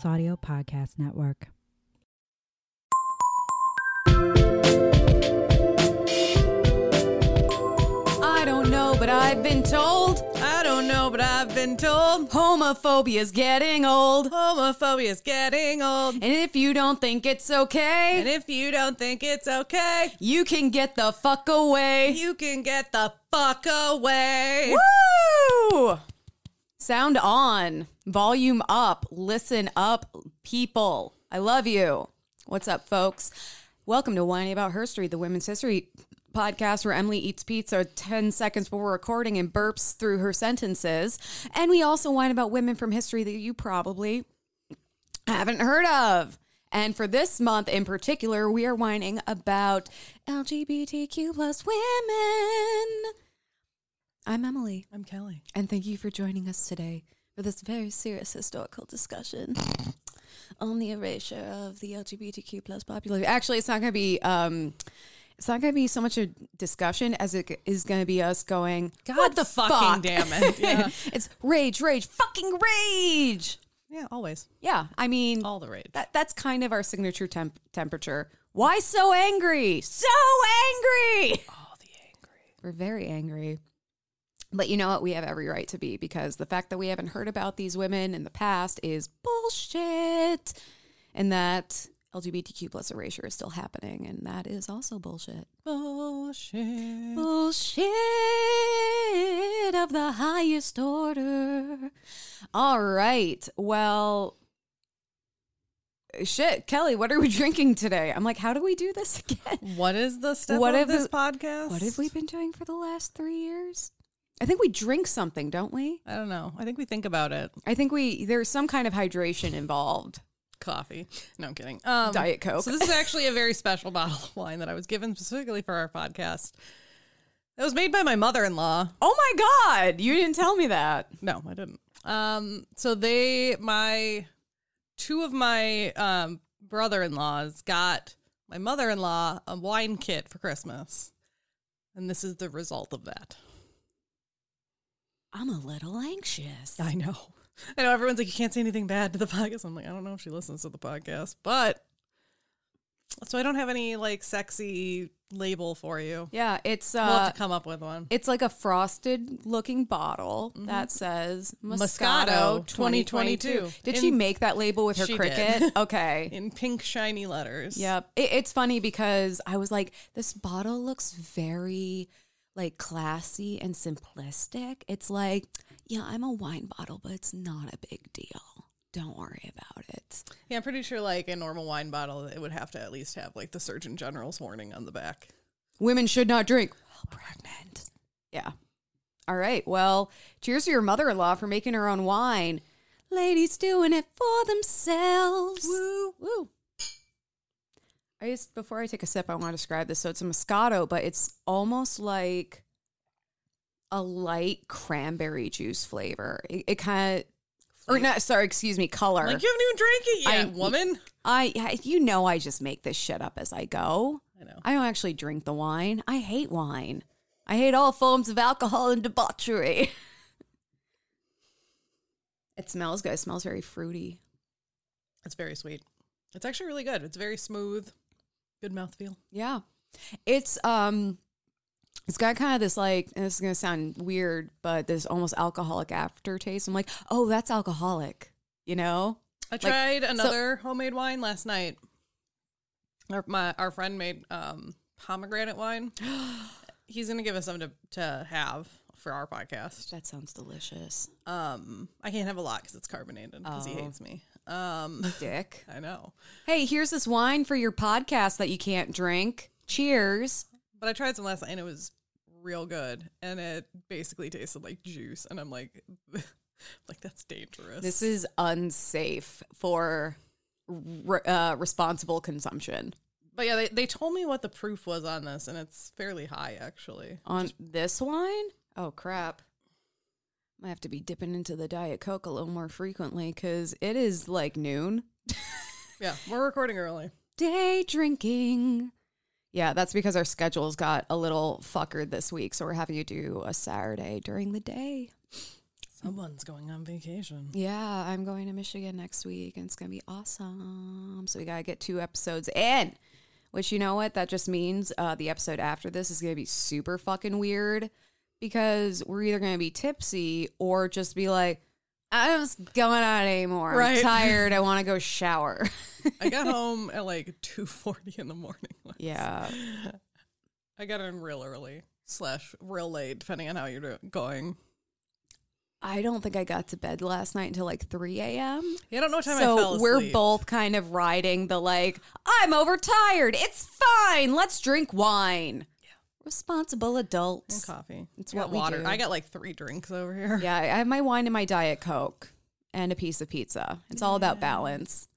Plus Audio Podcast Network. I don't know, but I've been told I don't know, but I've been told homophobia's getting old. homophobia is getting old. And if you don't think it's okay, And if you don't think it's okay, you can get the fuck away. you can get the fuck away. Woo! Sound on, volume up, listen up, people. I love you. What's up, folks? Welcome to Whining About History, the women's history podcast where Emily eats pizza 10 seconds before recording and burps through her sentences. And we also whine about women from history that you probably haven't heard of. And for this month in particular, we are whining about LGBTQ plus women. I'm Emily. I'm Kelley. And thank you for joining us today for this very serious historical discussion on the erasure of the LGBTQ plus population. Actually, it's not going to be. Um, it's not going to be so much a discussion as it is going to be us going. God what the fucking fuck? damn it. Yeah. it's rage, rage, fucking rage. Yeah, always. Yeah, I mean, All the rage. that that's kind of our signature temp- temperature. Why so angry? So angry. All the angry. We're very angry. But you know what? We have every right to be because the fact that we haven't heard about these women in the past is bullshit. And that LGBTQ plus erasure is still happening. And that is also bullshit. Bullshit. Bullshit of the highest order. All right. Well, shit. Kelley, what are we drinking today? I'm like, how do we do this again? What is the step What of this podcast? What have we been doing for the last three years? I think we drink something, don't we? I don't know. I think we think about it. I think we there's some kind of hydration involved. Coffee. No, I'm kidding. Um, Diet Coke. So this is actually a very special bottle of wine that I was given specifically for our podcast. It was made by my mother-in-law. Oh my god, you didn't tell me that. No, I didn't. Um, so they, my, two of my um brother-in-laws got my mother-in-law a wine kit for Christmas, and this is the result of that. I'm a little anxious. I know. I know everyone's like, you can't say anything bad to the podcast. I'm like, I don't know if she listens to the podcast, but so I don't have any like sexy label for you. Yeah, it's We'll have uh to come up with one. it's like a frosted looking bottle that says Moscato, Moscato 2022. 2022. Did she make that label with her Cricut? did. Okay. in pink shiny letters. Yep. It, it's funny because I was like, this bottle looks very like classy and simplistic. It's like, yeah, I'm a wine bottle, but it's not a big deal. Don't worry about it. Yeah, I'm pretty sure like a normal wine bottle, it would have to at least have like the Surgeon General's warning on the back. Women should not drink while pregnant. Yeah. All right. Well, cheers to your mother in law for making her own wine. Ladies doing it for themselves. Woo. Woo. I just before I take a sip, I want to describe this. So it's a Moscato, but it's almost like a light cranberry juice flavor. It, it kind of, or not. Sorry, excuse me, color. Like you haven't even drank it yet, I- woman. I, I, you know, I just make this shit up as I go. I know. I don't actually drink the wine. I hate wine. I hate all forms of alcohol and debauchery. it smells good. It smells very fruity. It's very sweet. It's actually really good. It's very smooth. Good mouthfeel. Yeah. It's um it's got kind of this like and this is gonna sound weird, but this almost alcoholic aftertaste. I'm like, oh, that's alcoholic, you know? I tried so- another homemade wine last night. Our my our friend made um pomegranate wine. He's gonna give us some to to have for our podcast. That sounds delicious. Um, I can't have a lot because it's carbonated because he Oh. hates me. Um, Dick. I know, Hey, here's this wine for your podcast that you can't drink. Cheers. but I tried some last night and it was real good, and it basically tasted like juice, and I'm like, like that's dangerous. This is unsafe for re- uh, responsible consumption. but yeah, they they told me what the proof was on this, and it's fairly high actually. On this wine? Oh, crap. I have to be dipping into the Diet Coke a little more frequently because it is like noon. Yeah, we're recording early. Day drinking. Yeah, that's because our schedules got a little fuckered this week. So we're having to do a Saturday during the day. Someone's going on vacation. Yeah, I'm going to Michigan next week and it's going to be awesome. So we got to get two episodes in, which you know what? That just means uh, the episode after this is going to be super fucking weird because we're either going to be tipsy or just be like, I'm just going on anymore. Right. I'm tired. I want to go shower. I got home at like two forty in the morning. yeah. I got in real early slash real late, depending on how you're going. I don't think I got to bed last night until like 3 a.m. Yeah, I don't know what time I fell So asleep. we're both kind of riding the like, I'm overtired. It's fine. Let's drink wine. Responsible and adults. coffee. It's what we water. do. I got like three drinks over here. Yeah, I have my wine and my Diet Coke and a piece of pizza. It's all about balance.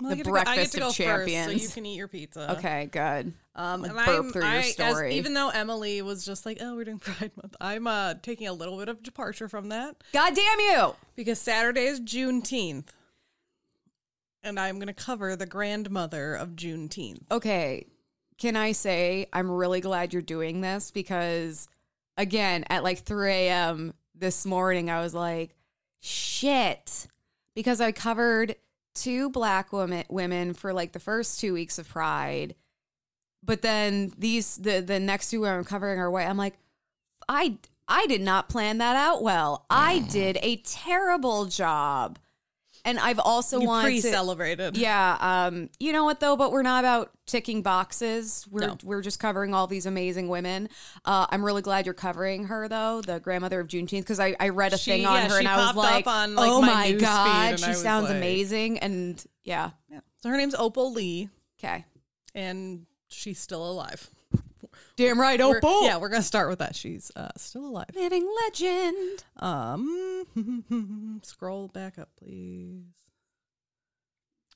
Well, The I get to go- I get breakfast to of go first, so you can eat your pizza. Okay, good. Um, Like and burp I'm, through your I, as- story. even though Emily was just like, "Oh, we're doing Pride Month," I'm uh, taking a little bit of departure from that God damn you. because Saturday is Juneteenth, and I'm going to cover the grandmother of Juneteenth. Okay, can I say I'm really glad you're doing this because, again, at like 3 a.m. this morning, I was like, shit. Because I covered two black women, women for like the first two weeks of Pride. But then these, the, the next two I'm covering are white. I'm like, I, I did not plan that out well. I did a terrible job. And I've also You wanted to, pre-celebrated. yeah, um, you know what though? But we're not about ticking boxes. We're No. we're just covering all these amazing women. Uh, I'm really glad you're covering her though, the grandmother of Juneteenth, because I, I read a She- thing on yeah, her and I was like, on, like, oh my my god, she sounds like- amazing. And yeah, Yeah. So her name's Opal Lee, okay, and she's still alive. Damn right, We're- yeah, we're gonna start with that. She's uh, still alive. living legend. Um, scroll back up, please.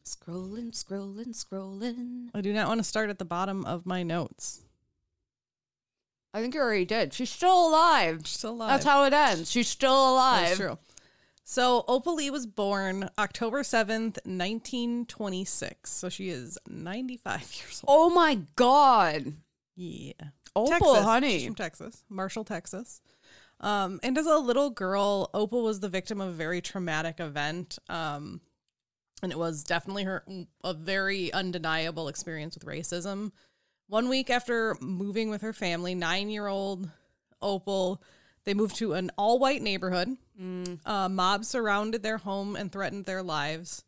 Scrolling, scrolling, scrolling. I do not want to start at the bottom of my notes. I think you already did. She's still alive. She's still alive. That's how it ends. She's still alive. That's true. So Opal Lee was born October seventh, nineteen twenty six. So she is ninety five years old. Oh my god. Yeah, Opal, Texas. honey. She's from Texas, Marshall, Texas. Um, and as a little girl, Opal was the victim of a very traumatic event. Um, and it was definitely her a very undeniable experience with racism. One week after moving with her family, nine year old Opal, they moved to an all white neighborhood. A mob surrounded their home and threatened their lives.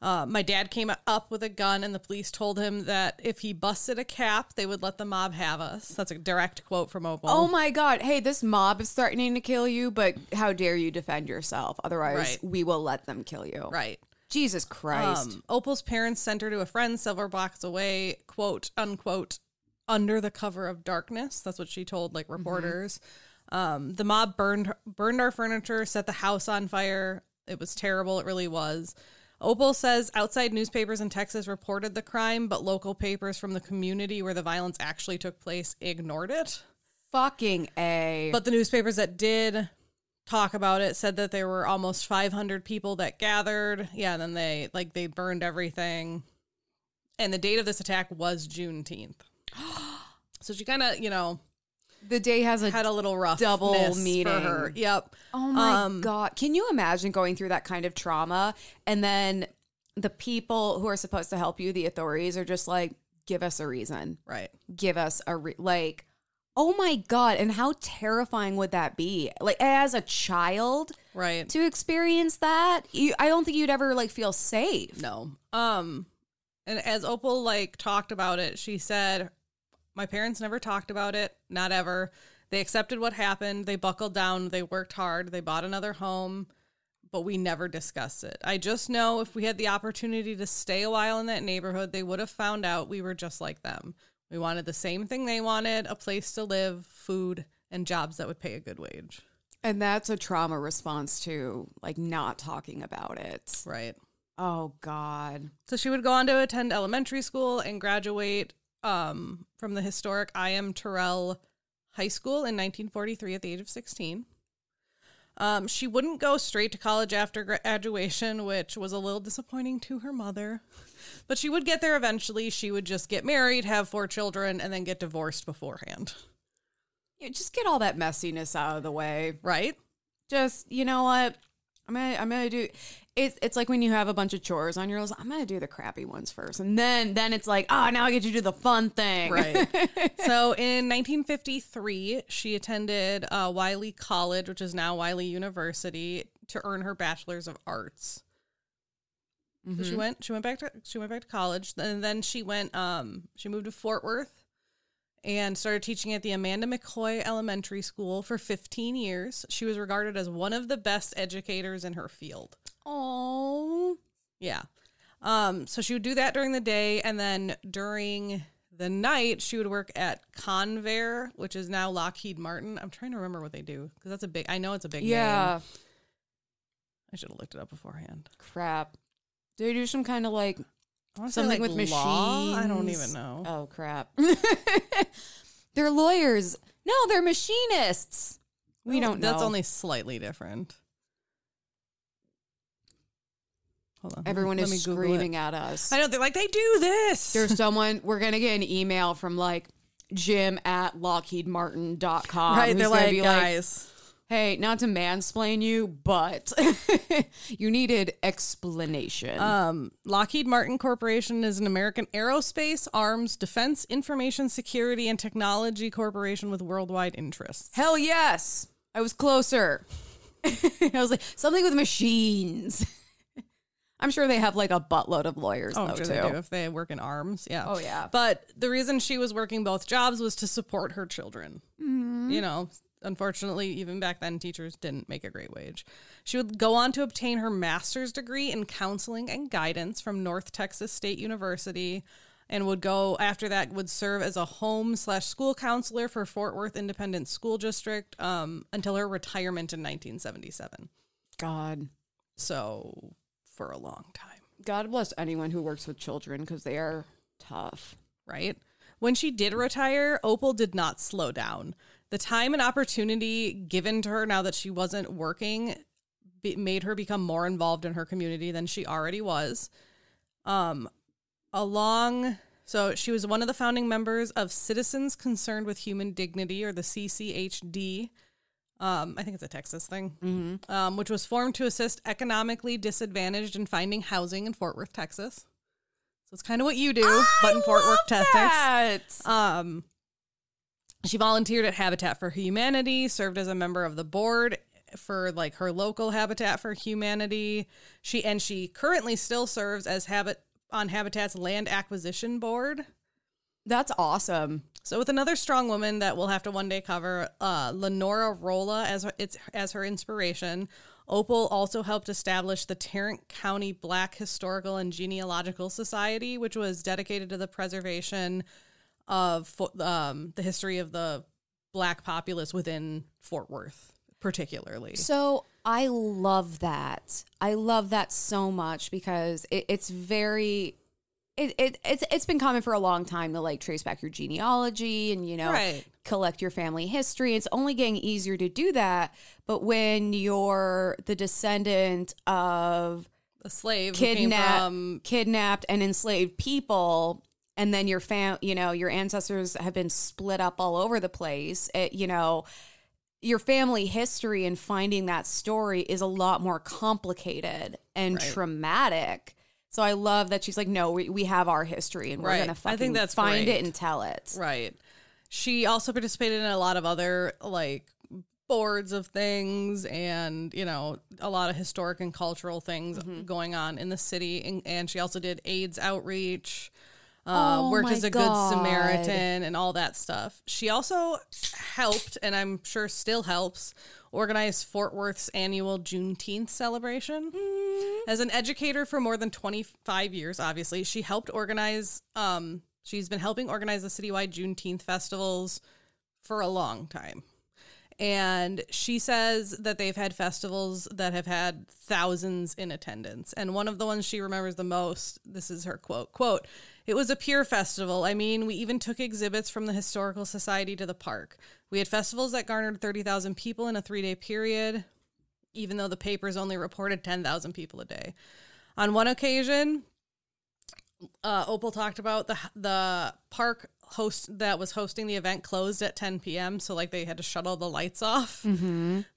Uh, my dad came up with a gun, and the police told him that if he busted a cap, they would let the mob have us. That's a direct quote from Opal. Oh my god. Hey, this mob is threatening to kill you, but how dare you defend yourself? Otherwise, Right. we will let them kill you. right. Jesus Christ. Um, Opal's parents sent her to a friend several blocks away, quote unquote, under the cover of darkness. That's what she told like reporters. Um, the mob burned burned our furniture, set the house on fire. It was terrible. It really was. Opal says outside newspapers in Texas reported the crime, but local papers from the community where the violence actually took place ignored it. Fucking A. But the newspapers that did talk about it said that there were almost 500 people that gathered. Yeah, and then they like they burned everything. And the date of this attack was Juneteenth. so she kind of, you know, the day has a had a little rough double her. Yep. Oh my Um, god. Can you imagine going through that kind of trauma and then the people who are supposed to help you, the authorities are just like give us a reason. Right. Give us a re- like Oh my god, and how terrifying would that be? Like as a child Right. to experience that? You, I don't think you'd ever like feel safe. No. Um and as Opal like talked about it, she said my parents never talked about it, not ever. They accepted what happened, they buckled down, they worked hard, they bought another home, but we never discussed it. I just know if we had the opportunity to stay a while in that neighborhood, they would have found out we were just like them. We wanted the same thing they wanted, a place to live, food, and jobs that would pay a good wage. And that's a trauma response to like not talking about it. Right. Oh God. So she would go on to attend elementary school and graduate um, from the historic I.M. Terrell High School in 1943 at the age of 16. Um, she wouldn't go straight to college after graduation, which was a little disappointing to her mother. But she would get there eventually. She would just get married, have four children, and then get divorced beforehand. Yeah, just get all that messiness out of the way. Right? just you know what i'm gonna i'm gonna do it's, it's like when you have a bunch of chores on your list i'm gonna do the crappy ones first and then then it's like oh now i get to do the fun thing Right. so in 1953, she attended uh, Wiley College, which is now Wiley University, to earn her bachelor's of arts. So she went. She went back to. She went back to college, and then she went. Um, she moved to Fort Worth, and started teaching at the Amanda McCoy Elementary School for 15 years. She was regarded as one of the best educators in her field. oh Yeah. Um, so she would do that during the day, and then during the night, she would work at Convair, which is now Lockheed Martin. I'm trying to remember what they do because that's a big. I know it's a big. yeah name. I should have looked it up beforehand. crap do they do some kind of like I wanna say, something like, with machines law? I don't even know. oh crap they're lawyers no they're machinists we Oh, don't know That's only slightly different. Hold on. everyone is me Google it. screaming at us I know they're like they do this. there's someone we're gonna get an email from like jim at lockheedmartin.com right. They're gonna like be guys. Hey not to mansplain you but you needed explanation Um, Lockheed Martin Corporation is an American aerospace, arms, defense, information security, and technology corporation with worldwide interests. hell yes i was closer i was like something with machines i'm sure they have like a buttload of lawyers Oh, though sure too they do if they work in arms. Yeah. Oh, yeah. But the reason she was working both jobs was to support her children. Mm-hmm. You know, unfortunately, even back then, teachers didn't make a great wage. She would go on to obtain her master's degree in counseling and guidance from North Texas State University. And would go after that would serve as a home slash school counselor for Fort Worth Independent School District um, until her retirement in 1977. god So for a long time. god bless anyone who works with children because they are tough right? When she did retire, Opal did not slow down. The time and opportunity given to her now that she wasn't working be- made her become more involved in her community than she already was. Um, along, so she was one of the founding members of Citizens Concerned with Human Dignity, or the CCHD. Um, I think it's a Texas thing, um, which was formed to assist economically disadvantaged in finding housing in Fort Worth, Texas. So it's kind of what you do, but in Fort Worth, Texas. Um, she volunteered at Habitat for Humanity, served as a member of the board for like her local Habitat for Humanity. She and she currently still serves as habit on Habitat's land acquisition board. that's awesome So with another strong woman that we'll have to one day cover, uh, Lenora Rolla as her, it's as her inspiration. Opal also helped establish the Tarrant County Black Historical and Genealogical Society, which was dedicated to the preservation of fo- um, the history of the black populace within Fort Worth, particularly. So I love that. I love that so much because it, it's very. It, it it's it's been common for a long time to like trace back your genealogy and you know Right. collect your family history. It's only getting easier to do that, but when you're the descendant of A slave kidnapped from kidnapped and enslaved people and then your fam you know your ancestors have been split up all over the place it, you know your family history and finding that story is a lot more complicated and Right. traumatic so i love that she's like no we, we have our history and we're Right. gonna fucking I think that's find great. it and tell it Right. She also participated in a lot of other like boards of things and, you know, a lot of historic and cultural things Mm-hmm. going on in the city. And, and she also did AIDS outreach, uh, Oh worked as a God. good Samaritan and all that stuff. She also helped, and I'm sure still helps, organize Fort Worth's annual Juneteenth celebration. As an educator for more than 25 years, obviously, she helped organize, um, she's been helping organize the citywide Juneteenth festivals for a long time. And she says that they've had festivals that have had thousands in attendance. And one of the ones she remembers the most, this is her quote, quote, it was a pure festival. I mean, we even took exhibits from the Historical Society to the park. We had festivals that garnered 30,000 people in a three day period, even though the papers only reported 10,000 people a day. On one occasion, uh, Opal talked about the the park host that was hosting the event closed at 10 p.m. So like they had to shut all the lights off.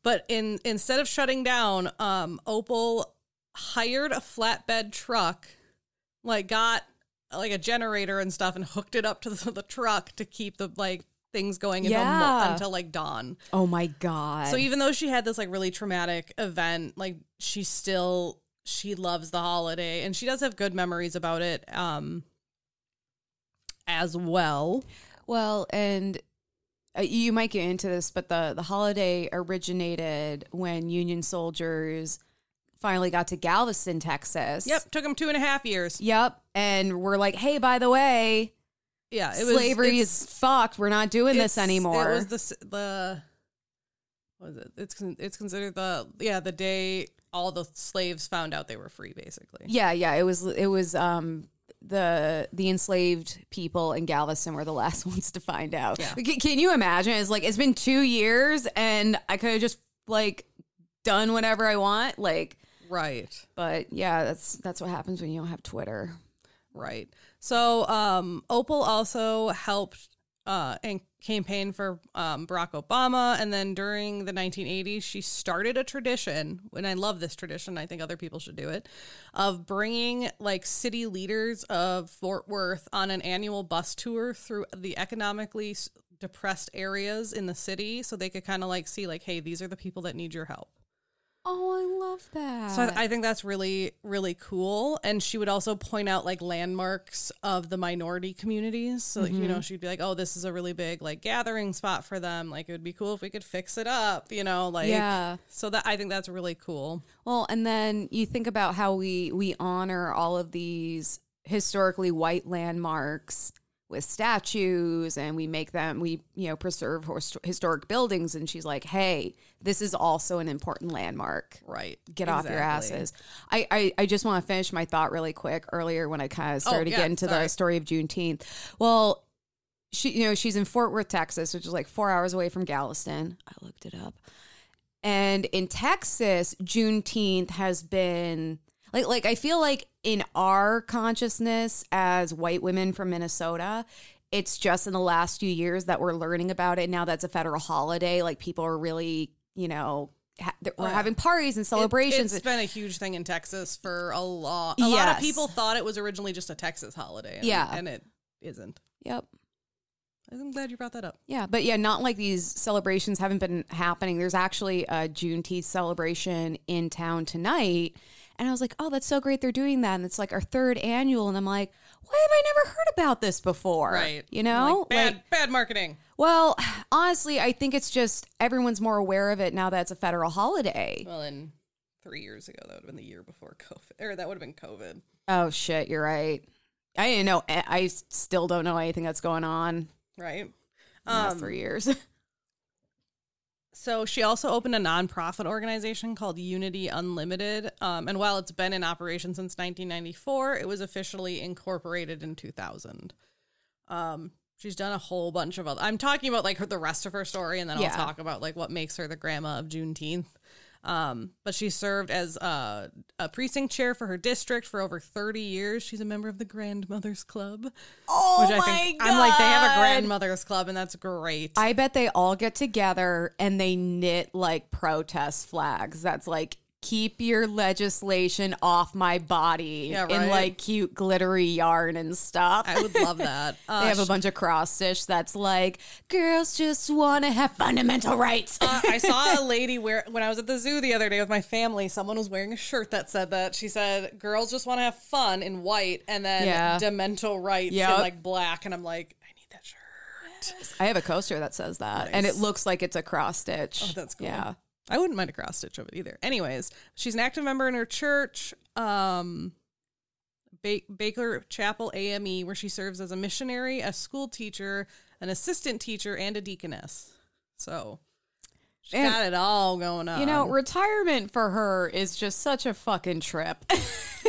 But in instead of shutting down, um, Opal hired a flatbed truck, like got like a generator and stuff, and hooked it up to the, the truck to keep the like things going until, mo- until like dawn. Oh my god. So even though she had this like really traumatic event, like she still she loves the holiday and she does have good memories about it um as well. Well, and uh, you might get into this, but the the holiday originated when Union soldiers finally got to Galveston, Texas. Yep, took them two and a half years. Yep. And we're like, hey, by the way, Yeah, it was slavery is fucked. We're not doing this anymore. It was the the what is it? It's it's considered the yeah the day all the slaves found out they were free, basically. yeah, yeah. It was it was um the the enslaved people in Galveston were the last ones to find out. Yeah. Can, can you imagine? It's like it's been two years, and I could have just like done whatever I want. Like, Right. but yeah, that's that's what happens when you don't have Twitter. Right. So um, Opal also helped uh, and campaign for um, Barack Obama, and then during the 1980s, she started a tradition, and I love this tradition. I think other people should do it, of bringing like city leaders of Fort Worth on an annual bus tour through the economically depressed areas in the city, so they could kind of like see like, hey, these are the people that need your help. Oh, I love that. So I, I think that's really, really cool. And she would also point out like landmarks of the minority communities. So, like, you know, mm-hmm. she'd be like, oh, this is a really big like gathering spot for them. Like, it would be cool if we could fix it up, you know, like, Yeah. So that I think that's really cool. Well, and then you think about how we we honor all of these historically white landmarks with statues and we make them we you know preserve historic buildings. And she's like hey this is also an important landmark. Right. get off your asses. I i, I just want to finish my thought really quick. Earlier when i kind of oh, started Oh, yeah, getting to the story of juneteenth. Well she you know she's in fort worth texas which is like four hours away from galveston. I looked it up. And in Texas, Juneteenth has been like like I feel like in our consciousness as white women from Minnesota, it's just in the last few years that we're learning about it. Now that's a federal holiday, like people are really, you know, ha- we're Oh, yeah. having parties and celebrations. It, has been a huge thing in Texas for a lot. A lot of people thought it was originally just a Texas holiday. And, Yeah. And it isn't. yep. I'm glad you brought that up. Yeah, but yeah, not like these celebrations haven't been happening. There's actually a Juneteenth celebration in town tonight. And I was like, oh, that's so great they're doing that. And it's like our third annual. And I'm like, why have I never heard about this before? Right. You know? Like, bad, Like, bad marketing. well, honestly, I think it's just everyone's more aware of it now that it's a federal holiday. Well, in three years ago, that would have been the year before COVID, or that would have been COVID. Oh, shit, you're right. I didn't know. I still don't know anything that's going on Right. Um, three years. So she also opened a nonprofit organization called Unity Unlimited. Um, and while it's been in operation since 1994, it was officially incorporated in 2000. Um, she's done a whole bunch of other. I'm talking about like her, the rest of her story, and then Yeah. I'll talk about like what makes her the grandma of Juneteenth. Um, but she served as uh, a precinct chair for her district for over 30 years. She's a member of the Grandmothers Club, oh, which I think I'm like they have a Grandmothers Club, and that's great. I bet they all get together and they knit like protest flags. That's like keep your legislation off my body Yeah, in like cute glittery yarn and stuff. I would love that. Uh, they have a bunch of cross stitch that's like girls just want to have fundamental rights. Uh, I saw a lady wear when I was at the zoo the other day with my family. Someone was wearing a shirt that said that. She said, "Girls just want to have fun in white, and then Yeah. demental rights Yep. in like black." And I'm like, I need that shirt. I have a coaster that says that, and it looks like it's a cross stitch. Oh, that's cool. Yeah. I wouldn't mind a cross stitch of it either. Anyways, she's an active member in her church, um, ba- Baker Chapel AME, where she serves as a missionary, a school teacher, an assistant teacher, and a deaconess. So she and, got it all going on. You know, retirement for her is just such a fucking trip.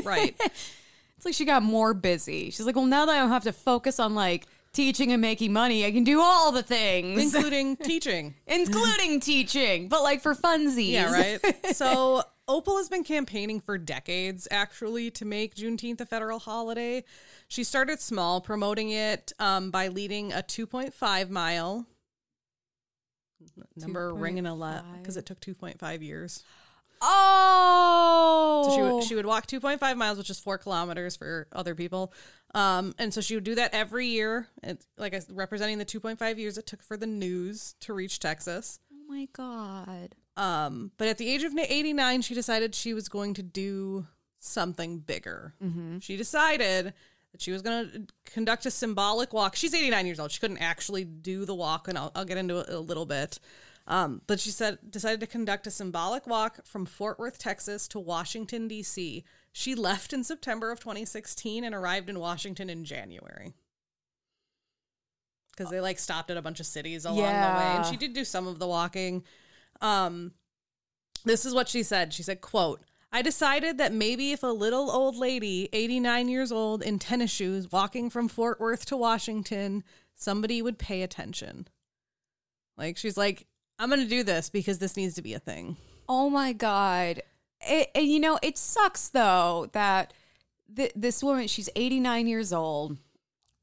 right? It's like she got more busy. She's like, well, now that I don't have to focus on like teaching and making money, I can do all the things, including teaching. including teaching, but like for funsies. Yeah, right. So Opal has been campaigning for decades, actually, to make Juneteenth a federal holiday. She started small, promoting it um, by leading a 2.5 mile number ringing a lot because it took 2.5 years. Oh, So she would, she would walk 2.5 miles, which is four kilometers for other people. Um, and so she would do that every year, and like I representing the 2.5 years it took for the news to reach Texas. oh my god. Um, but at the age of 89, she decided she was going to do something bigger. She decided that she was going to conduct a symbolic walk. She's 89 years old. She couldn't actually do the walk, and I'll, I'll get into it a little bit. Um, but she said decided to conduct a symbolic walk from Fort Worth, Texas, to Washington D.C. She left in September of 2016 and arrived in Washington in January because they like stopped at a bunch of cities along the way, and she did do some of the walking. Um, this is what she said. She said, "quote." I decided that maybe if a little old lady, 89 years old, in tennis shoes, walking from Fort Worth to Washington, somebody would pay attention. Like, she's like, I'm going to do this because this needs to be a thing. Oh my god. It, and you know, it sucks though that th- this woman, she's 89 years old.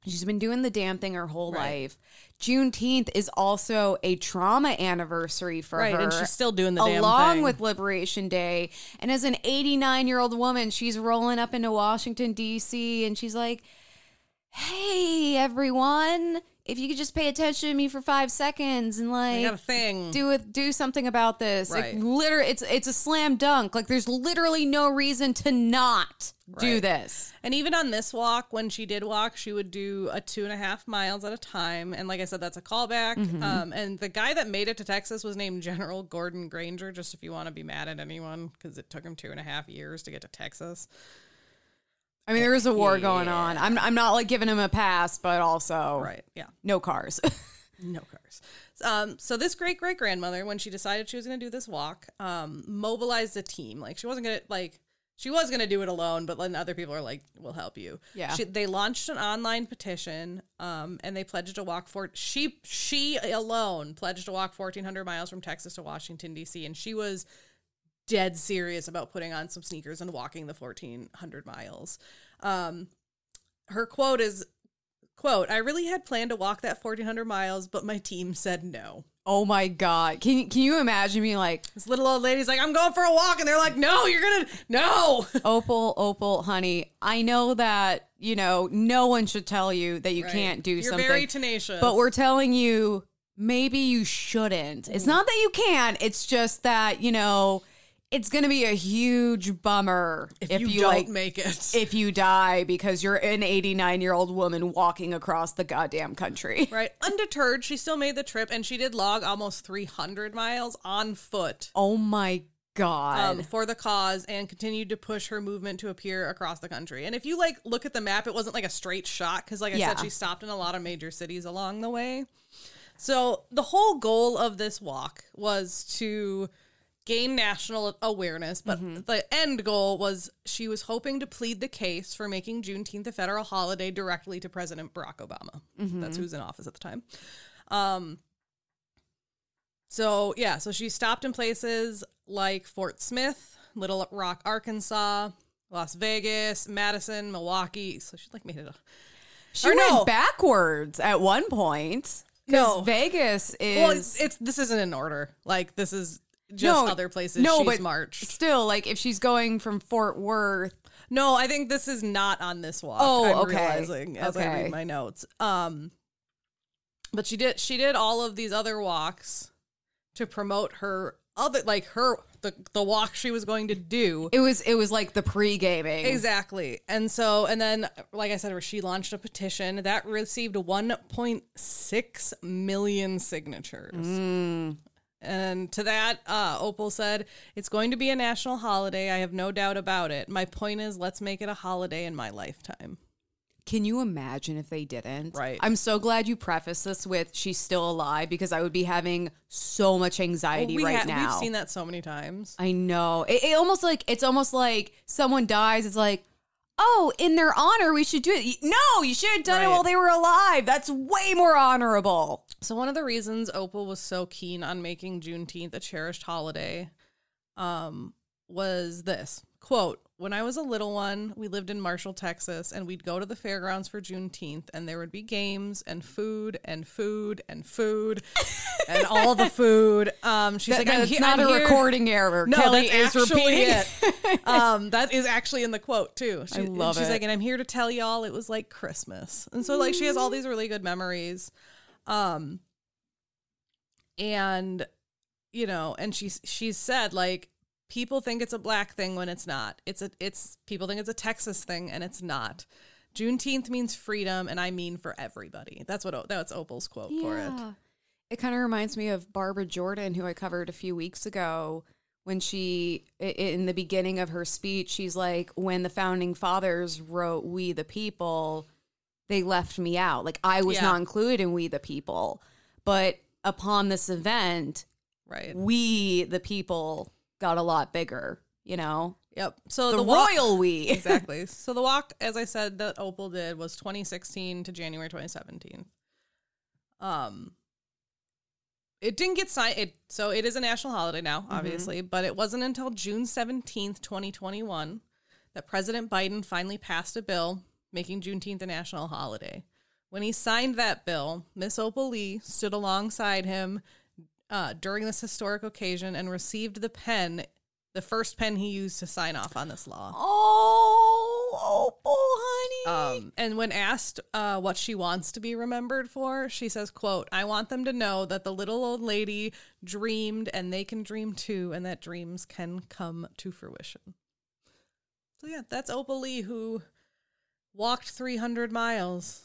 She's been doing the damn thing her whole Right. life. Juneteenth is also a trauma anniversary for Right, her. and she's still doing the damn thing. along with Liberation Day. And as an 89 year old woman, she's rolling up into Washington, D.C., and she's like, Hey, everyone, if you could just pay attention to me for five seconds and like got a thing. do it do something about this Right. like literally it's it's a slam dunk like there's literally no reason to not do this And even on this walk, when she did walk, she would do a two and a half miles at a time. And like I said, that's a callback. Mm-hmm. Um, and the guy that made it to Texas was named General Gordon Granger, just if you want to be mad at anyone, because it took him two and a half years to get to Texas. I mean there is a war going on i'm, I'm not like giving him a pass but also Right. Yeah. no cars No cars. Um, so this great great grandmother, when she decided she was going to do this walk, um, mobilized a team. Like she wasn't going to like she was going to do it alone, but then other people are like, "We'll help you." Yeah. She, they launched an online petition, um, and they pledged to walk for she she alone pledged to walk fourteen hundred miles from Texas to Washington D.C. and she was dead serious about putting on some sneakers and walking the fourteen hundred miles. Um, her quote is quote i really had planned to walk that 1400 miles but my team said no oh my god can, can you imagine me like this little old lady's like i'm going for a walk and they're like no you're gonna no opal opal honey i know that you know no one should tell you that you Right. can't do you're something very tenacious but we're telling you maybe you shouldn't. It's not that you can't. It's just that you know it's going to be a huge bummer if, you, don't like make it if you die because you're an 89 year old woman walking across the goddamn country. right undeterred she still made the trip and she did log almost 300 miles on foot Oh my god. um, for the cause and continued to push her movement to appear across the country. And if you like look at the map, it wasn't like a straight shot because, like I Yeah. said, she stopped in a lot of major cities along the way. So the whole goal of this walk was to gain national awareness, but the end goal was she was hoping to plead the case for making Juneteenth a federal holiday directly to President Barack Obama. That's who's in office at the time. Um, so yeah, so she stopped in places like Fort Smith, Little Rock, Arkansas, Las Vegas, Madison, Milwaukee. So she like made it. A, she or went no. backwards at one point. No. Vegas is well, it's, it's this isn't in order. Like this is just No, other places no, she's but marched. still like if she's going from Fort Worth No, I think this is not on this walk. Oh, I'm okay. realizing as I read my notes. Um, but she did she did all of these other walks to promote her other like her the the walk she was going to do. it was it was like the pre-gaming. Exactly. And so, and then, like I said, where she launched a petition that received 1.6 million signatures. And to that, uh, Opal said, It's going to be a national holiday. I have no doubt about it. My point is, let's make it a holiday in my lifetime. Can you imagine if they didn't? Right. I'm so glad you preface this with she's still alive because I would be having so much anxiety we right ha- now. We've seen that so many times. I know. It, it almost like it's almost like someone dies. It's like, oh, in their honor, we should do it. No, you should have done it while they were alive. That's way more honorable. So one of the reasons Opal was so keen on making Juneteenth a cherished holiday, um, was this quote when i was a little one we lived in marshall texas and we'd go to the fairgrounds for juneteenth and there would be games and food and food and food and all the food um she's That- like I'm that's he- not I'm a here- recording error. no, Kelley that's is actually repeating it. um, that is actually in the quote too. She, I love she's it. like, and I'm here to tell y'all it was like Christmas, and so like she has all these really good memories, um, and you know, and she's she's said like people think it's a black thing when it's not. It's a it's people think it's a Texas thing and it's not. Juneteenth means freedom, and I mean for everybody. That's what that's Opal's quote for it. It kind of reminds me of Barbara Jordan, who I covered a few weeks ago, when she, in the beginning of her speech, she's like, when the founding fathers wrote We the People, they left me out. Like, I was Yeah. not included in We the People. But upon this event, Right. We the People got a lot bigger, you know? Yep. So The, the, wa- royal we. exactly. So the walk, as I said, that Opal did was 2016 to January 2017. Um, it didn't get signed. It so it is a national holiday now, obviously, but it wasn't until June 17th, 2021, that President Biden finally passed a bill making Juneteenth a national holiday. When he signed that bill, Miss Opal Lee stood alongside him uh, during this historic occasion and received the pen, the first pen he used to sign off on this law. Oh, Opal, honey. Um, and when asked uh, what she wants to be remembered for, she says, "quote I want them to know that the little old lady dreamed, and they can dream too, and that dreams can come to fruition." So yeah, that's Opal Lee who walked 300 miles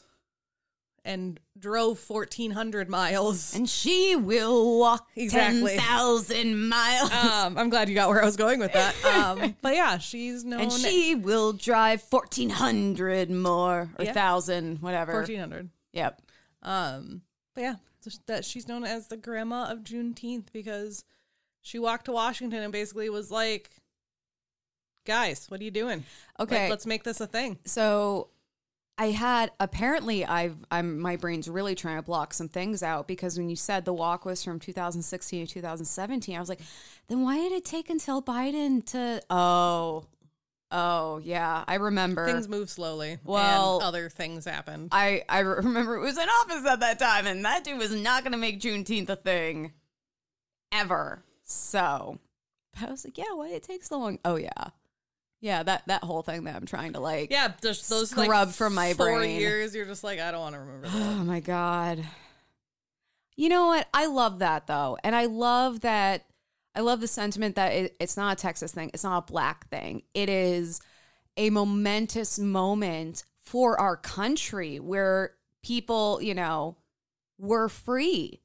and drove 1,400 miles. and she will walk Exactly. 10,000 miles. Um, I'm glad you got where I was going with that. Um, but yeah, she's known and she will drive 1,400 more or Yeah. 1,000, whatever. 1,400. Yep. Um, but yeah, so that she's known as the grandma of Juneteenth because she walked to Washington and basically was like, "Guys, what are you doing? Like, Okay. let's make this a thing." so I had apparently I've I'm my brain's really trying to block some things out because when you said the walk was from 2016 to 2017, I was like, then why did it take until Biden to oh oh yeah I remember Things move slowly. Well- and other things happened. I I remember it was in office at that time, and that dude was not going to make Juneteenth a thing ever. So I was like, yeah, why did it take so long? Oh yeah, yeah that that whole thing that I'm trying to like. yeah, there's those Scrub like from my four brain. years. You're just like, I don't want to remember that. Oh my god. You know what? I love that though, and I love that. I love the sentiment that it, it's not a Texas thing. It's not a black thing. It is a momentous moment for our country where people, you know, were free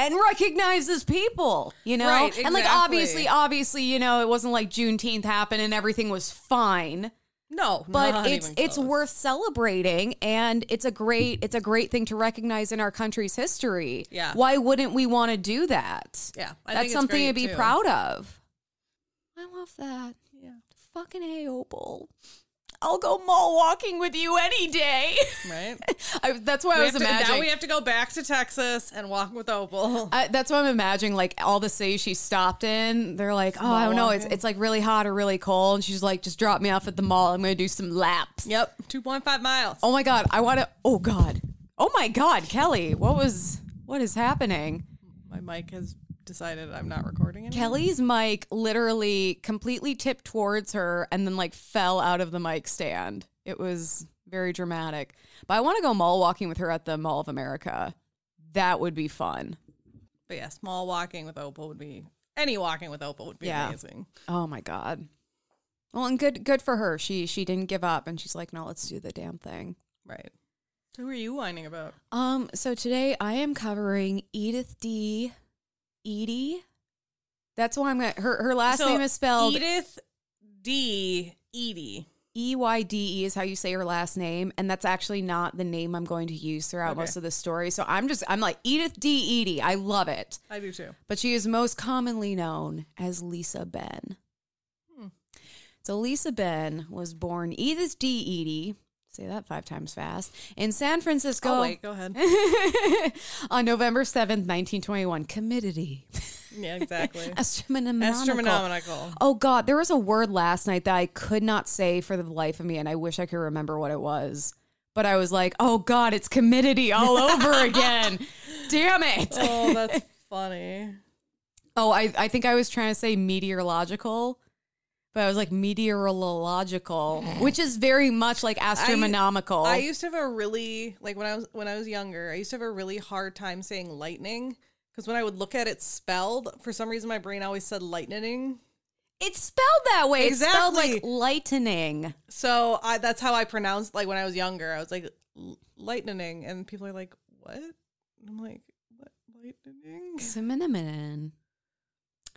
and recognizes people, you know? Right, And like obviously, obviously, you know, it wasn't like Juneteenth happened and everything was fine. No, but it's it's worth celebrating and it's a great it's a great thing to recognize in our country's history. Yeah. why wouldn't we want to do that? Yeah, I think that's it's something to be too. proud of. I love that. Yeah, fucking hey opal i'll go mall walking with you any day right. I, that's why i was have to- imagining now we have to go back to Texas and walk with Opal. I, that's what I'm imagining. Like all the cities she stopped in, they're like, "Oh, I don't know, it's it's like really hot or really cold." And she's like, "Just drop me off at the mall. I'm going to do some laps." yep, two point five miles. Oh my god, I want to. Oh god. Oh my god, Kelley, what was what is happening? My mic has decided I'm not recording anymore. Kelley's mic literally completely tipped towards her and then like fell out of the mic stand. It was very dramatic. But I want to go mall walking with her at the Mall of America. That would be fun. But yeah, small walking with Opal would be any walking with Opal would be Yeah. amazing. Oh my god. Well, and good good for her. She she didn't give up and she's like, "No, let's do the damn thing." Right. So who are you whining about? Um, so today I am covering Edythe D. Eyde. That's why I'm gonna her her last So, name is spelled Edythe D. Eyde. E Y D E is how you say her last name, and that's actually not the name I'm going to use throughout Okay. most of the story. So I'm just I'm like Edythe D. Eyde. I love it. I do too. But she is most commonly known as Lisa Ben. Hmm. So Lisa Ben was born Edith D. Edie Say that five times fast. In San Francisco, Oh wait, go ahead. on November 7th, 1921, committee. yeah, exactly. Astronomical. Astronomical. Oh God, there was a word last night that I could not say for the life of me, and I wish I could remember what it was. But I was like, oh God, it's committee all over again. Damn it. Oh, that's funny. Oh, I, I think I was trying to say meteorological, but I was like meteorological, which is very much like astronomical. I used to have a really like when I was when I was younger, I used to have a really hard time saying lightning because when I would look at it spelled, for some reason my brain always said lightning. it's spelled that way. It's spelled like Exactly. lightning. So I that's how I pronounced like when I was younger. I was like "L- lightning, and people are like, "What?" And I'm like, "What lightning?" Cinnamon.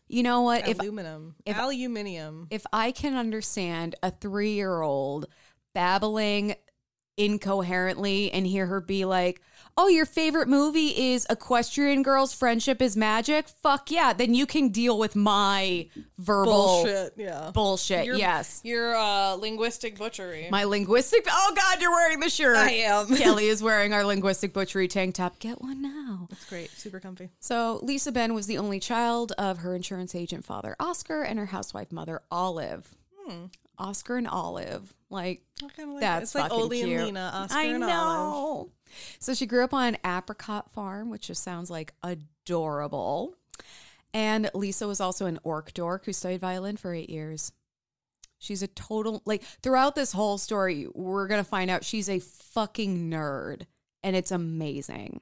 You know what? If Aluminum, if- aluminium. if I can understand a three year old babbling incoherently and hear her be like, Oh, your favorite movie is Equestria Girls Friendship is Magic? Fuck yeah. Then you can deal with my verbal Bullshit. Yeah. bullshit. Your- yes. Your uh, linguistic butchery. My linguistic. Oh, God, you're wearing the shirt. I am. Kelley is wearing our linguistic butchery tank top. Get one now. It's great. Super comfy. So, Lisa Ben was the only child of her insurance agent father, Oscar, and her housewife mother, Olive. Hmm. Oscar and Olive. Like, I kind of like that's like fucking Oldie cute. and Lena, Oscar I and know. Olive. So she grew up on an apricot farm, which just sounds like adorable. And Lisa was also an orc dork who studied violin for eight years. She's a total like throughout this whole story, we're gonna find out she's a fucking nerd, and it's amazing.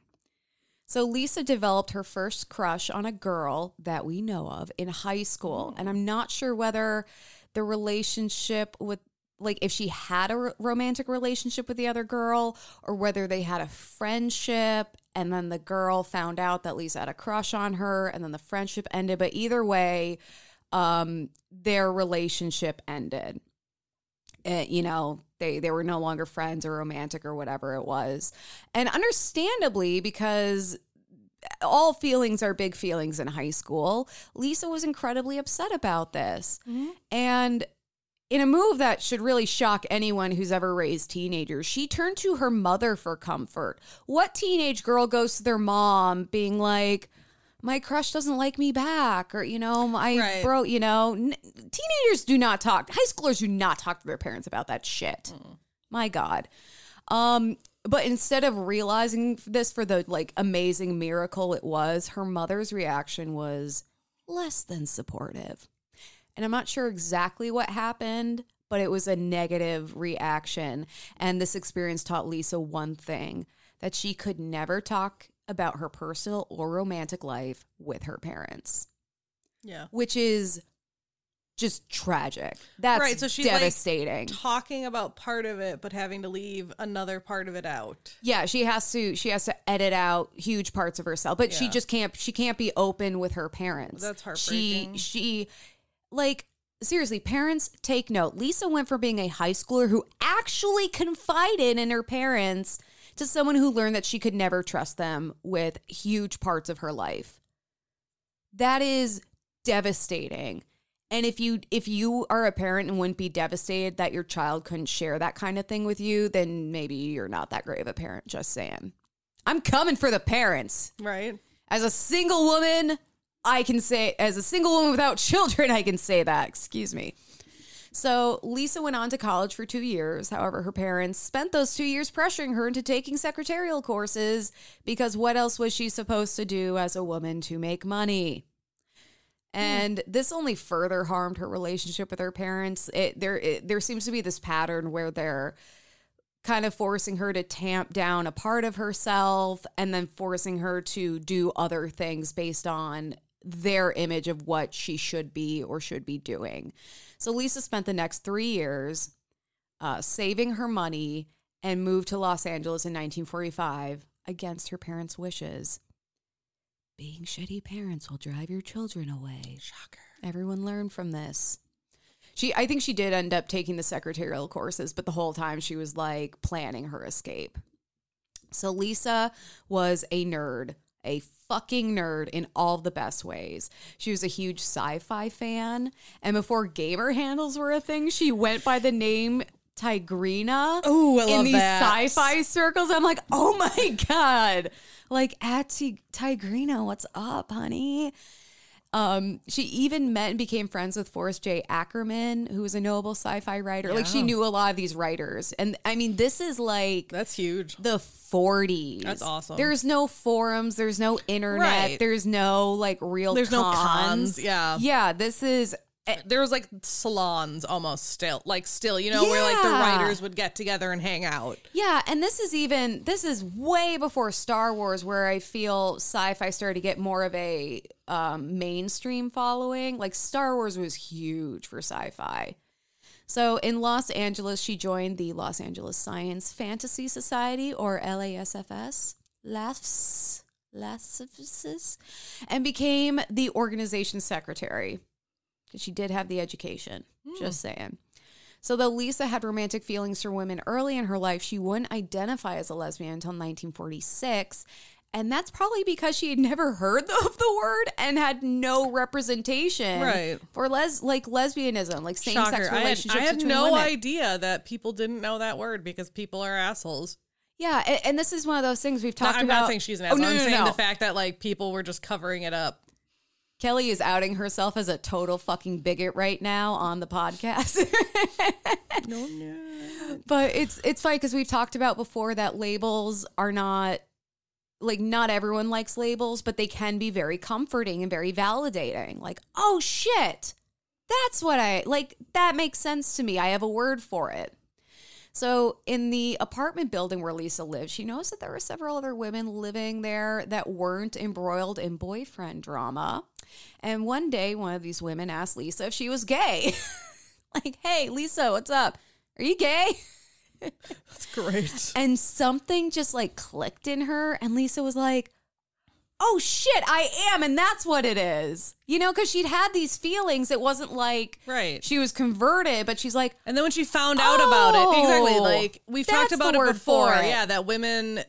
So Lisa developed her first crush on a girl that we know of in high school, and I'm not sure whether the relationship with like if she had a romantic relationship with the other girl or whether they had a friendship and then the girl found out that Lisa had a crush on her and then the friendship ended. But either way um their relationship ended. Uh, you know they they were no longer friends or romantic or whatever it was. And understandably because all feelings are big feelings in high school lisa was incredibly upset about this and in a move that should really shock anyone who's ever raised teenagers, she turned to her mother for comfort. What teenage girl goes to their mom being like, my crush doesn't like me back, or, you know, I Right. bro, you know, n- teenagers do not talk, high schoolers do not talk to their parents about that shit. My God. Um, but instead of realizing this for the like amazing miracle it was, her mother's reaction was less than supportive. And I'm not sure exactly what happened, but it was a negative reaction. And this experience taught Lisa one thing that she could never talk about her personal or romantic life with her parents, Yeah. which is just tragic. That's Right, so she's, like, devastating. Talking about part of it, but having to leave another part of it out. yeah, she has to she has to edit out huge parts of herself, but she just can't she can't be open with her parents. That's heartbreaking. She she like seriously, parents take note. Lisa went from being a high schooler who actually confided in her parents to someone who learned that she could never trust them with huge parts of her life. That is devastating. And if you if you are a parent and wouldn't be devastated that your child couldn't share that kind of thing with you, then maybe you're not that great of a parent, just saying. I'm coming for the parents. Right. As a single woman, I can say, as a single woman without children, I can say that. Excuse me. So Lisa went on to college for two years. However, her parents spent those two years pressuring her into taking secretarial courses because what else was she supposed to do as a woman to make money? And this only further harmed her relationship with her parents. It, there, it, there seems to be this pattern where they're kind of forcing her to tamp down a part of herself and then forcing her to do other things based on their image of what she should be or should be doing. So Lisa spent the next three years uh, saving her money and moved to Los Angeles in 1945 against her parents' wishes. Being shitty parents will drive your children away. Shocker. Everyone learned from this. She I think she did end up taking the secretarial courses, but the whole time she was like planning her escape. So Lisa was a nerd, a fucking nerd in all the best ways. She was a huge sci-fi fan, and before gamer handles were a thing, she went by the name Tigrina Ooh, I in these that. sci-fi circles. I'm like, oh my god, like at Ti- Tigrina, what's up, honey? Um, she even met and became friends with Forrest J. Ackerman, who was a notable sci-fi writer. Like she knew a lot of these writers, and I mean, this is like That's huge. the 40s. That's awesome. There's no forums, there's no internet, Right. there's no like real There's no cons. cons. Yeah. Yeah, this is There was like salons almost still, like still, you know, where like the writers would get together and hang out. Yeah, and this is even this is way before Star Wars, where I feel sci-fi started to get more of a um, mainstream following. Like Star Wars was huge for sci-fi. So in Los Angeles, she joined the Los Angeles Science Fantasy Society, or LASFS, LASFS, and became the organization secretary. She did have the education. Hmm. Just saying. So, though Lisa had romantic feelings for women early in her life, she wouldn't identify as a lesbian until 1946. And that's probably because she had never heard of the word and had no representation Right. for les like lesbianism, like same sex Shocker. I had, relationships I had no women. idea that people didn't know that word because people are assholes. Yeah, and, and this is one of those things we've No, talked I'm about. not saying she's an Oh, asshole. no, I'm no, saying no. the fact that like people were just covering it up. Kelley is outing herself as a total fucking bigot right now on the podcast. No, no. but it's it's funny because we've talked about before that labels are not like not everyone likes labels, but they can be very comforting and very validating. Like, oh shit, that's what I like. That makes sense to me. I have a word for it. So, in the apartment building where Lisa lived, she noticed that there were several other women living there that weren't embroiled in boyfriend drama. And one day, one of these women asked Lisa if she was gay. like, hey, Lisa, what's up? Are you gay? That's great. And something just like clicked in her. And Lisa was like, oh shit, I am. And that's what it is. You know, because she'd had these feelings. It wasn't like Right. she was converted, but she's like, And then when she found out about it, exactly, Oh, like we've talked about it before. it. Yeah, that women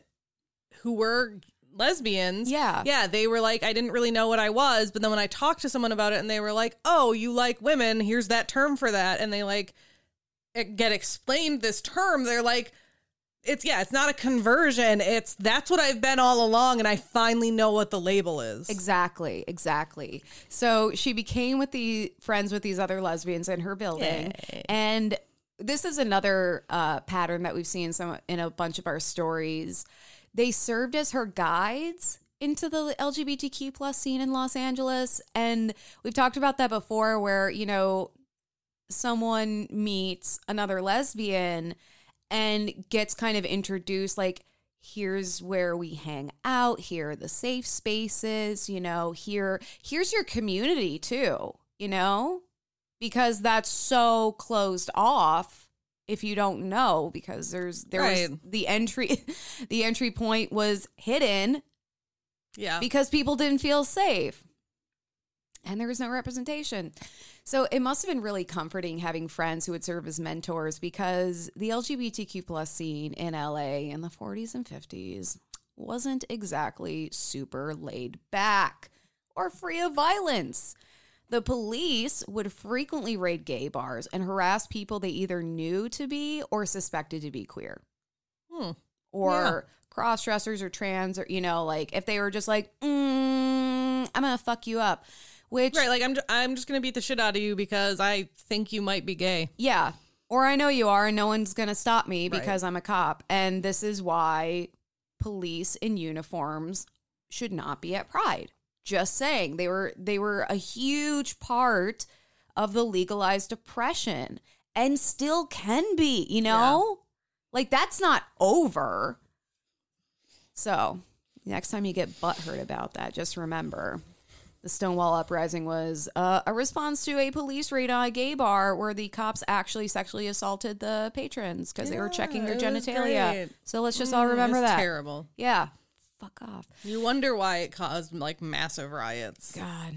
who were lesbians, Yeah. yeah, they were like, I didn't really know what I was, but then when I talked to someone about it, and they were like, "Oh, you like women? Here's that term for that," and they like get explained this term. They're like. It's yeah, it's not a conversion. It's that's what I've been all along, and I finally know what the label is. Exactly, exactly. So she became with the friends with these other lesbians in her building, and this is another uh, pattern that we've seen some in a bunch of our stories. They served as her guides into the LGBTQ plus scene in Los Angeles, and we've talked about that before, where you know someone meets another lesbian and gets kind of introduced like here's where we hang out here are the safe spaces you know here here's your community too you know? Because that's so closed off if you don't know because there's there was the entry the entry point was hidden yeah, because people didn't feel safe and there was no representation. So it must have been really comforting having friends who would serve as mentors because the LGBTQ plus scene in LA in the 40s and 50s wasn't exactly super laid back or free of violence. The police would frequently raid gay bars and harass people they either knew to be or suspected to be queer Hmm. or cross dressers or trans or you know like if they were just like mm, i'm gonna fuck you up which right. Like I'm, I'm just gonna beat the shit out of you because I think you might be gay. yeah or i know you are and no one's gonna stop me Right. because i'm a cop and this is why police in uniforms should not be at pride just saying they were they were a huge part of the legalized oppression and still can be you know like that's not over so next time you get butthurt about that just remember the Stonewall Uprising was uh, a response to a police raid on a gay bar where the cops actually sexually assaulted the patrons because they were checking their Yeah, genitalia. So let's just all Mm, remember that. Terrible. Yeah. Fuck off. You wonder why it caused like massive riots. God.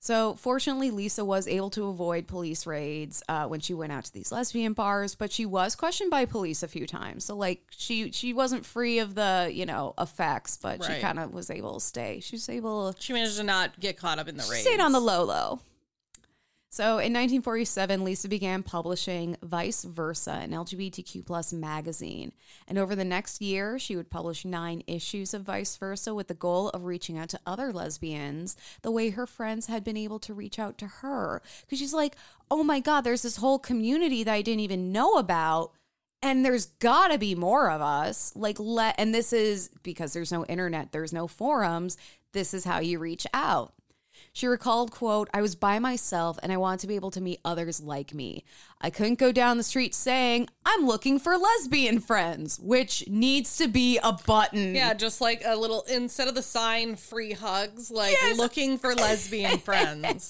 So fortunately, Lisa was able to avoid police raids uh, when she went out to these lesbian bars, but she was questioned by police a few times. So like she she wasn't free of the you know effects, but she kind of was able to stay. She was able She managed to not get caught up in the raid. stayed on the low low. So in 1947, Lisa began publishing Vice Versa, an LGBTQ plus magazine. And over the next year, she would publish nine issues of Vice Versa with the goal of reaching out to other lesbians the way her friends had been able to reach out to her. Because she's like, oh my God, there's this whole community that I didn't even know about. And there's gotta be more of us. Like, let, and this is because there's no internet, there's no forums. This is how you reach out. She recalled, quote, I was by myself and I wanted to be able to meet others like me. I couldn't go down the street saying, I'm looking for lesbian friends, which needs to be a button. Yeah, just like a little instead of the sign free hugs, like Yes. looking for lesbian friends.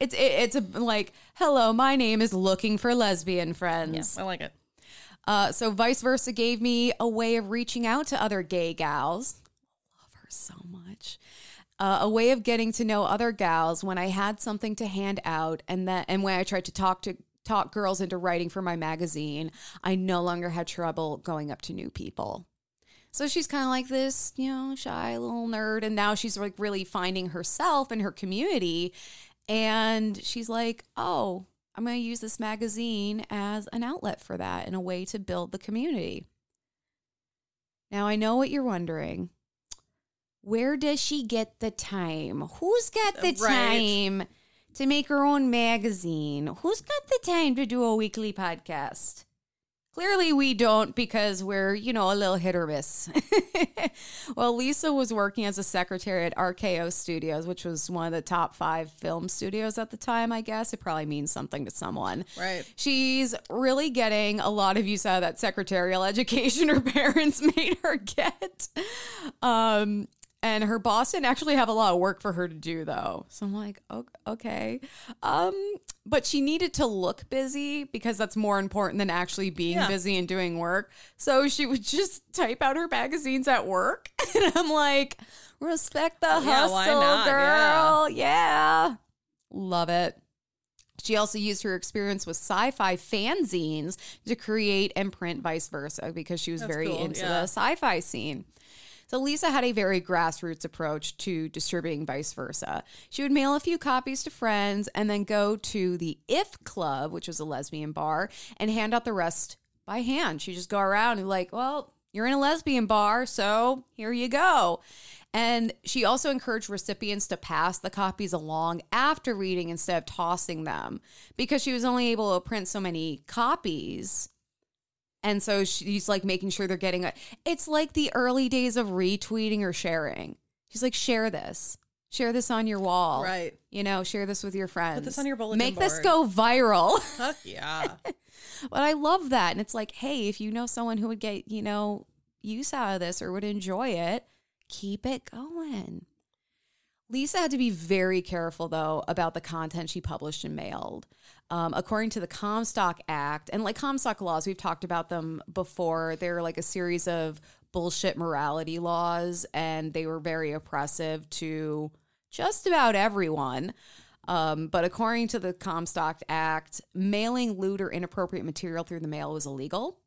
It's it, it's a, like, hello, my name is looking for lesbian friends. Yes, I like it. Uh, so vice versa gave me a way of reaching out to other gay gals. Love her so much. Uh, a way of getting to know other gals when I had something to hand out, and that and when I tried to talk to talk girls into writing for my magazine, I no longer had trouble going up to new people. So she's kind of like this, you know, shy little nerd, and now she's like really finding herself and her community, and she's like, oh, I'm going to use this magazine as an outlet for that and a way to build the community. Now, I know what you're wondering. Where does she get the time? Who's got the Right. time to make her own magazine? Who's got the time to do a weekly podcast? Clearly, we don't because we're, you know, a little hit or miss. well, Lisa was working as a secretary at RKO Studios, which was one of the top five film studios at the time, I guess. It probably means something to someone. Right. She's really getting a lot of use out of that secretarial education her parents made her get. Um, and her boss didn't actually have a lot of work for her to do though. So I'm like, okay. Um, but she needed to look busy because that's more important than actually being Yeah. busy and doing work. So she would just type out her magazines at work. And I'm like, respect the hustle, not? girl. yeah. Love it. She also used her experience with sci fi fanzines to create and print vice versa because she was That's very cool, into yeah. the sci fi scene. So Lisa had a very grassroots approach to distributing vice versa. She would mail a few copies to friends and then go to the If Club, which was a lesbian bar, and hand out the rest by hand. She'd just go around and like, well, you're in a lesbian bar, so here you go. And she also encouraged recipients to pass the copies along after reading instead of tossing them because she was only able to print so many copies. And so she's like making sure they're getting it. It's like the early days of retweeting or sharing. She's like, share this. Share this on your wall. Right. You know, share this with your friends. Put this on your bulletin Make this go viral. Fuck yeah. But I love that. And it's like, hey, if you know someone who would get, you know, use out of this or would enjoy it, keep it going. Lisa had to be very careful, though, about the content she published and mailed. Um, according to the Comstock Act, and like Comstock laws, we've talked about them before. They're like a series of bullshit morality laws, and they were very oppressive to just about everyone. Um, but according to the Comstock Act, mailing lewd or inappropriate material through the mail was illegal.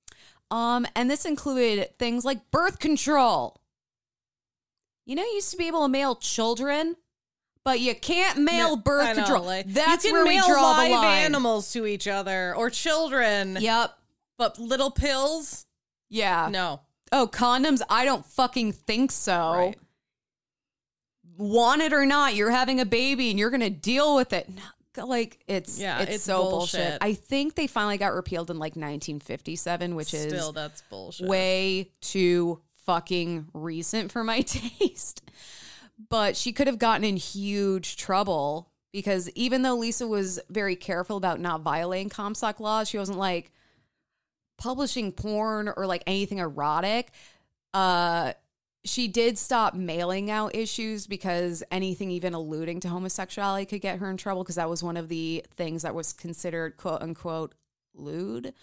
Um, and this included things like birth control. You know, you used to be able to mail children, but you can't mail birth know, control. like, That's you can where we mail draw live the line. animals to each other or children. Yep. But little pills? Yeah. No. Oh, condoms? I don't fucking think so. Right. Want it or not, you're having a baby and you're going to deal with it. No, Like it's Yeah, it's, it's so bullshit. bullshit. I think they finally got repealed in like 1957, which is Still, that's bullshit. way too fucking recent for my taste. But she could have gotten in huge trouble because even though Lisa was very careful about not violating Comstock laws, she wasn't like publishing porn or like anything erotic. Uh she did stop mailing out issues because anything even alluding to homosexuality could get her in trouble because that was one of the things that was considered quote unquote lewd.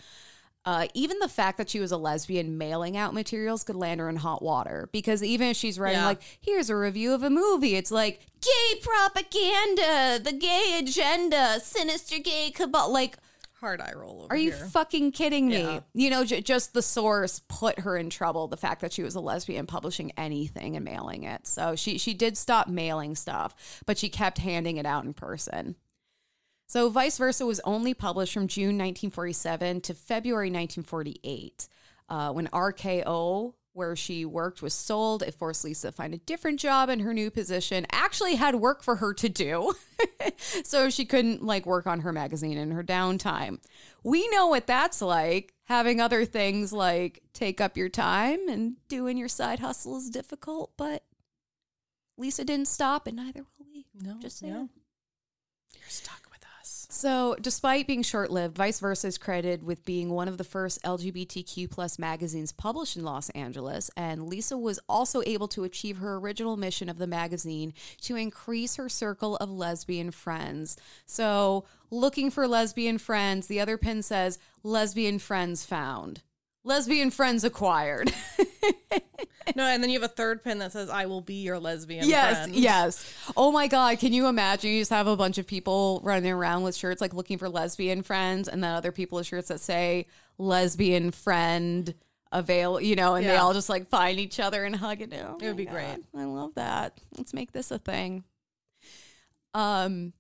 Uh, even the fact that she was a lesbian mailing out materials could land her in hot water because even if she's writing Yeah. like here's a review of a movie it's like gay propaganda the gay agenda sinister gay cabal like Hard eye roll over are you here. fucking kidding me Yeah. you know j- just the source put her in trouble the fact that she was a lesbian publishing anything and mailing it so she she did stop mailing stuff but she kept handing it out in person So, Vice Versa was only published from June 1947 to February 1948, uh, when RKO, where she worked, was sold. It forced Lisa to find a different job, and her new position actually had work for her to do. so she couldn't like work on her magazine in her downtime. We know what that's like. Having other things like take up your time and doing your side hustle is difficult, but Lisa didn't stop, and neither will we. No, Just yeah. saying. You're stuck with us. So, despite being short-lived, Vice Versa is credited with being one of the first LGBTQ plus magazines published in Los Angeles, and Lisa was also able to achieve her original mission of the magazine to increase her circle of lesbian friends. So, looking for lesbian friends, the other pin says lesbian friends found. Lesbian friends acquired. No, and then you have a third pin that says, I will be your lesbian yes, friend. yes. Oh my god, can you imagine you just have a bunch of people running around with shirts like looking for lesbian friends and then other people with shirts that say lesbian friend avail, you know, and they all just like find each other and hug it. Oh It would be great. I love that. Let's make this a thing. Um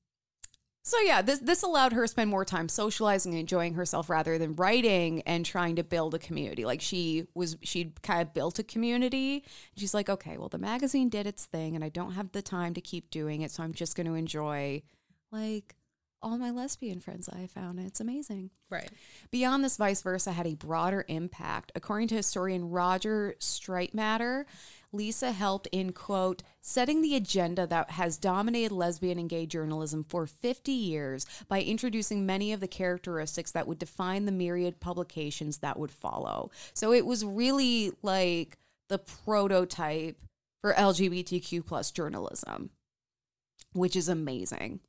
so yeah, this this allowed her to spend more time socializing and enjoying herself rather than writing and trying to build a community. Like she was she kind of built a community. She's like, "Okay, well the magazine did its thing and I don't have the time to keep doing it, so I'm just going to enjoy like all my lesbian friends I found. It's amazing." Right. Beyond this, vice versa had a broader impact. According to historian Rodger Streitmatter, Lisa helped in, quote, setting the agenda that has dominated lesbian and gay journalism for 50 years by introducing many of the characteristics that would define the myriad publications that would follow. So it was really like the prototype for LGBTQ plus journalism, which is amazing.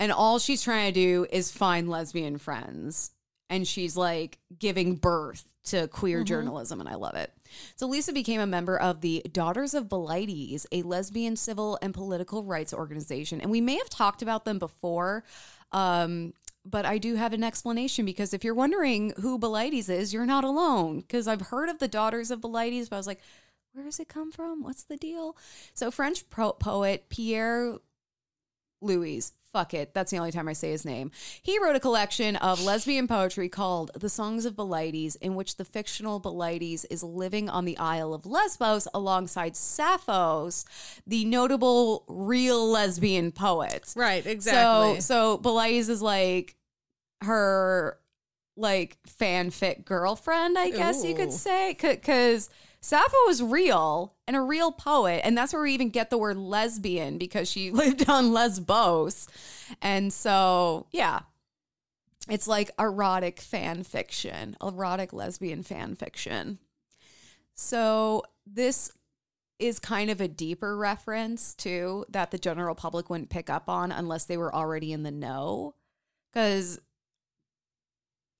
And all she's trying to do is find lesbian friends. And she's like giving birth to queer journalism, and I love it. So Lisa became a member of the Daughters of Bilitis, a lesbian civil and political rights organization. And we may have talked about them before, um, but I do have an explanation because if you're wondering who Bilitis is, you're not alone. Because I've heard of the Daughters of Bilitis, but I was like, where does it come from? What's the deal? So French pro- poet Pierre Louÿs. Fuck it. That's the only time I say his name. He wrote a collection of lesbian poetry called The Songs of Bilitis, in which the fictional Bilitis is living on the Isle of Lesbos alongside Sappho's, the notable real lesbian poet. Right. Exactly. So, so Bilitis is like her like fanfic girlfriend, I guess you could say, because Sappho was real and a real poet, and that's where we even get the word lesbian because she lived on Lesbos, and so yeah, it's like erotic fan fiction, erotic lesbian fan fiction. So this is kind of a deeper reference too that the general public wouldn't pick up on unless they were already in the know. Because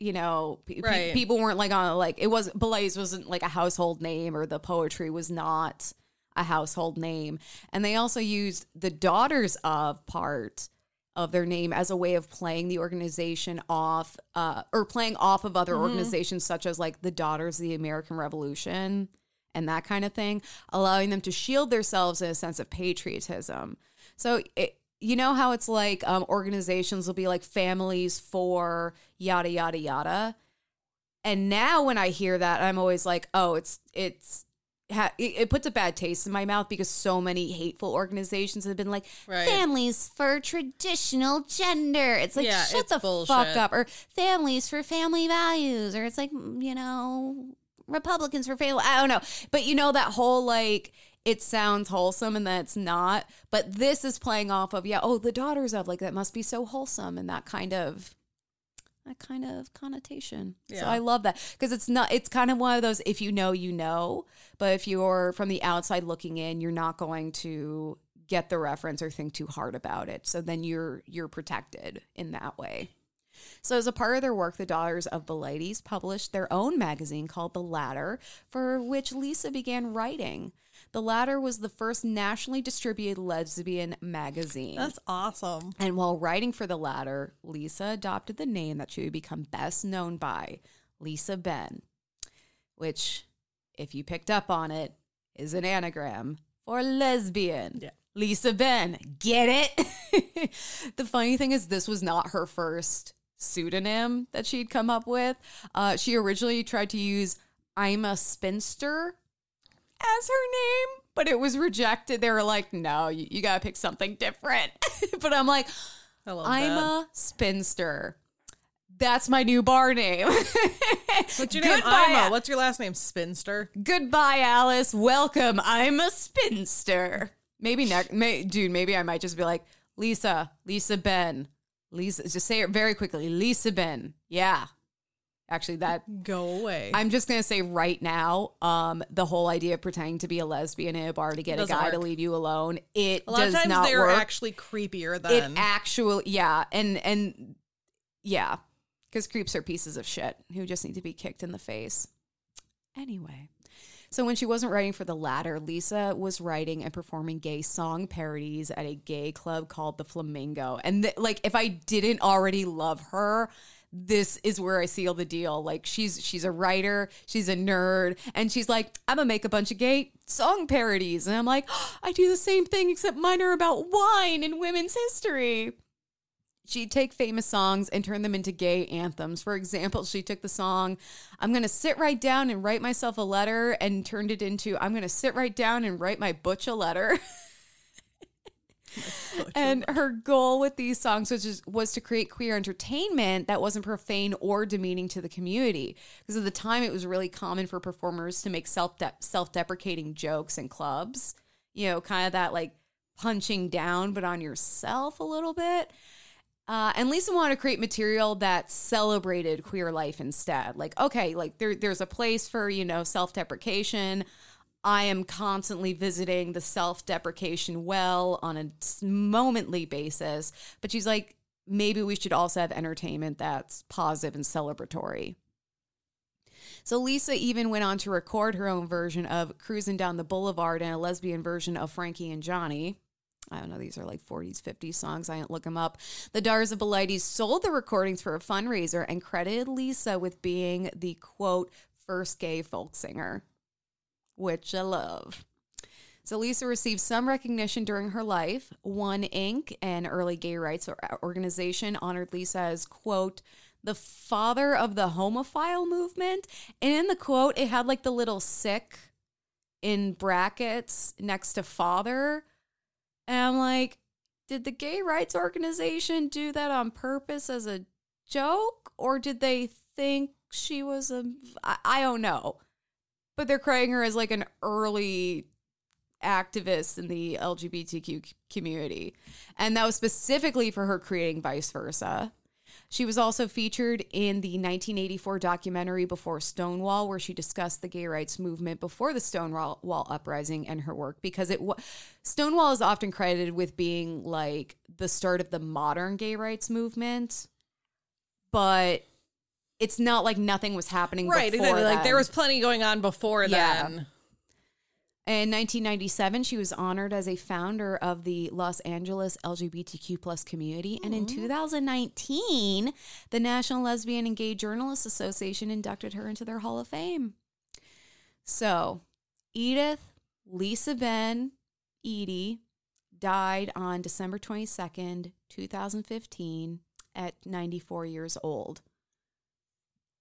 you know pe- Right. people weren't like on like it was Blaze wasn't like a household name or the poetry was not a household name. And they also used the daughters of part of their name as a way of playing the organization off uh, or playing off of other organizations such as like the daughters of the american revolution and that kind of thing allowing them to shield themselves in a sense of patriotism. So it, you know how it's like um, organizations will be like families for yada yada yada and now when i hear that i'm always like oh it's it's ha- it, it puts a bad taste in my mouth because so many hateful organizations have been like Right. families for traditional gender. It's like Yeah, shut it's the bullshit. fuck up, or families for family values, or it's like you know Republicans for family. I don't know, but you know that whole like it sounds wholesome and that's not. But this is playing off of yeah. Oh, the daughters of like that must be so wholesome and that kind of that kind of connotation. So I love that because it's not it's kind of one of those if you know you know, but if you're from the outside looking in, you're not going to get the reference or think too hard about it. So then you're you're protected in that way. So, as a part of their work, the Daughters of the Ladies published their own magazine called The Ladder, for which Lisa began writing. The Ladder was the first nationally distributed lesbian magazine. That's awesome. And while writing for The Ladder, Lisa adopted the name that she would become best known by, Lisa Ben, which, if you picked up on it, is an anagram for lesbian. Yeah. Lisa Ben. Get it? the funny thing is, this was not her first pseudonym that she'd come up with. Uh, she originally tried to use Ima Spinster as her name, but it was rejected. They were like, no, you, you got to pick something different. but I'm like, I that. a spinster. That's my new bar name. What's your name? Goodbye, Ima. What's your last name? Spinster. Goodbye, Alice. Welcome. I'm a spinster. Maybe next, may, dude. Maybe I might just be like Lisa, Lisa Ben, Lisa. Just say it very quickly, Lisa Ben. Yeah, actually, that Go away. I'm just gonna say right now, um, the whole idea of pretending to be a lesbian in a bar to get a guy to leave you alone, it a lot does of times not they're work. actually creepier than it actually, yeah, and and yeah, because creeps are pieces of shit who just need to be kicked in the face. Anyway, so when she wasn't writing for the Ladder, Lisa was writing and performing gay song parodies at a gay club called the Flamingo. And th- like, if I didn't already love her, this is where I seal the deal. Like she's she's a writer, she's a nerd, and she's like, I'm gonna make a bunch of gay song parodies. And I'm like, "Oh, I do the same thing, except mine are about wine and women's history she'd take famous songs and turn them into gay anthems. For example, she took the song, I'm going to sit right down and write myself a letter, and turned it into, I'm going to sit right down and write my butch a letter. and her goal with these songs was just, was to create queer entertainment that wasn't profane or demeaning to the community because at the time it was really common for performers to make self self-deprecating jokes in clubs you know kind of that like punching down but on yourself a little bit uh, and Lisa wanted to create material that celebrated queer life instead. Like, okay, like there, there's a place for, you know, self deprecation. I am constantly visiting the self deprecation well on a momently basis. But she's like, maybe we should also have entertainment that's positive and celebratory. So Lisa even went on to record her own version of Cruising Down the Boulevard and a lesbian version of Frankie and Johnny. I don't know, these are like 40s, 50s songs. I didn't look them up. The of Bilitis sold the recordings for a fundraiser and credited Lisa with being the quote, first gay folk singer, which I love. So Lisa received some recognition during her life. One Inc., an early gay rights uh, organization, honored Lisa as, quote, the father of the homophile movement. And in the quote, it had like the little sick in brackets next to father. And I'm like, did the gay rights organization do that on purpose as a joke? Or did they think she was a. I, I don't know. But they're crying her as like an early activist in the LGBTQ community. And that was specifically for her creating Vice Versa. She was also featured in the 1984 documentary Before Stonewall, where she discussed the gay rights movement before the Stonewall uprising and her work. Because it wa- Stonewall is often credited with being like the start of the modern gay rights movement, but it's not like nothing was happening right, before exactly. Like there was plenty going on before Yeah. then. In 1997, she was honored as a founder of the Los Angeles LGBTQ plus community. And in 2019, the National Lesbian and Gay Journalists Association inducted her into their Hall of Fame. So, Edythe Lisa Ben Eyde died on December 22nd, 2015, at 94 years old.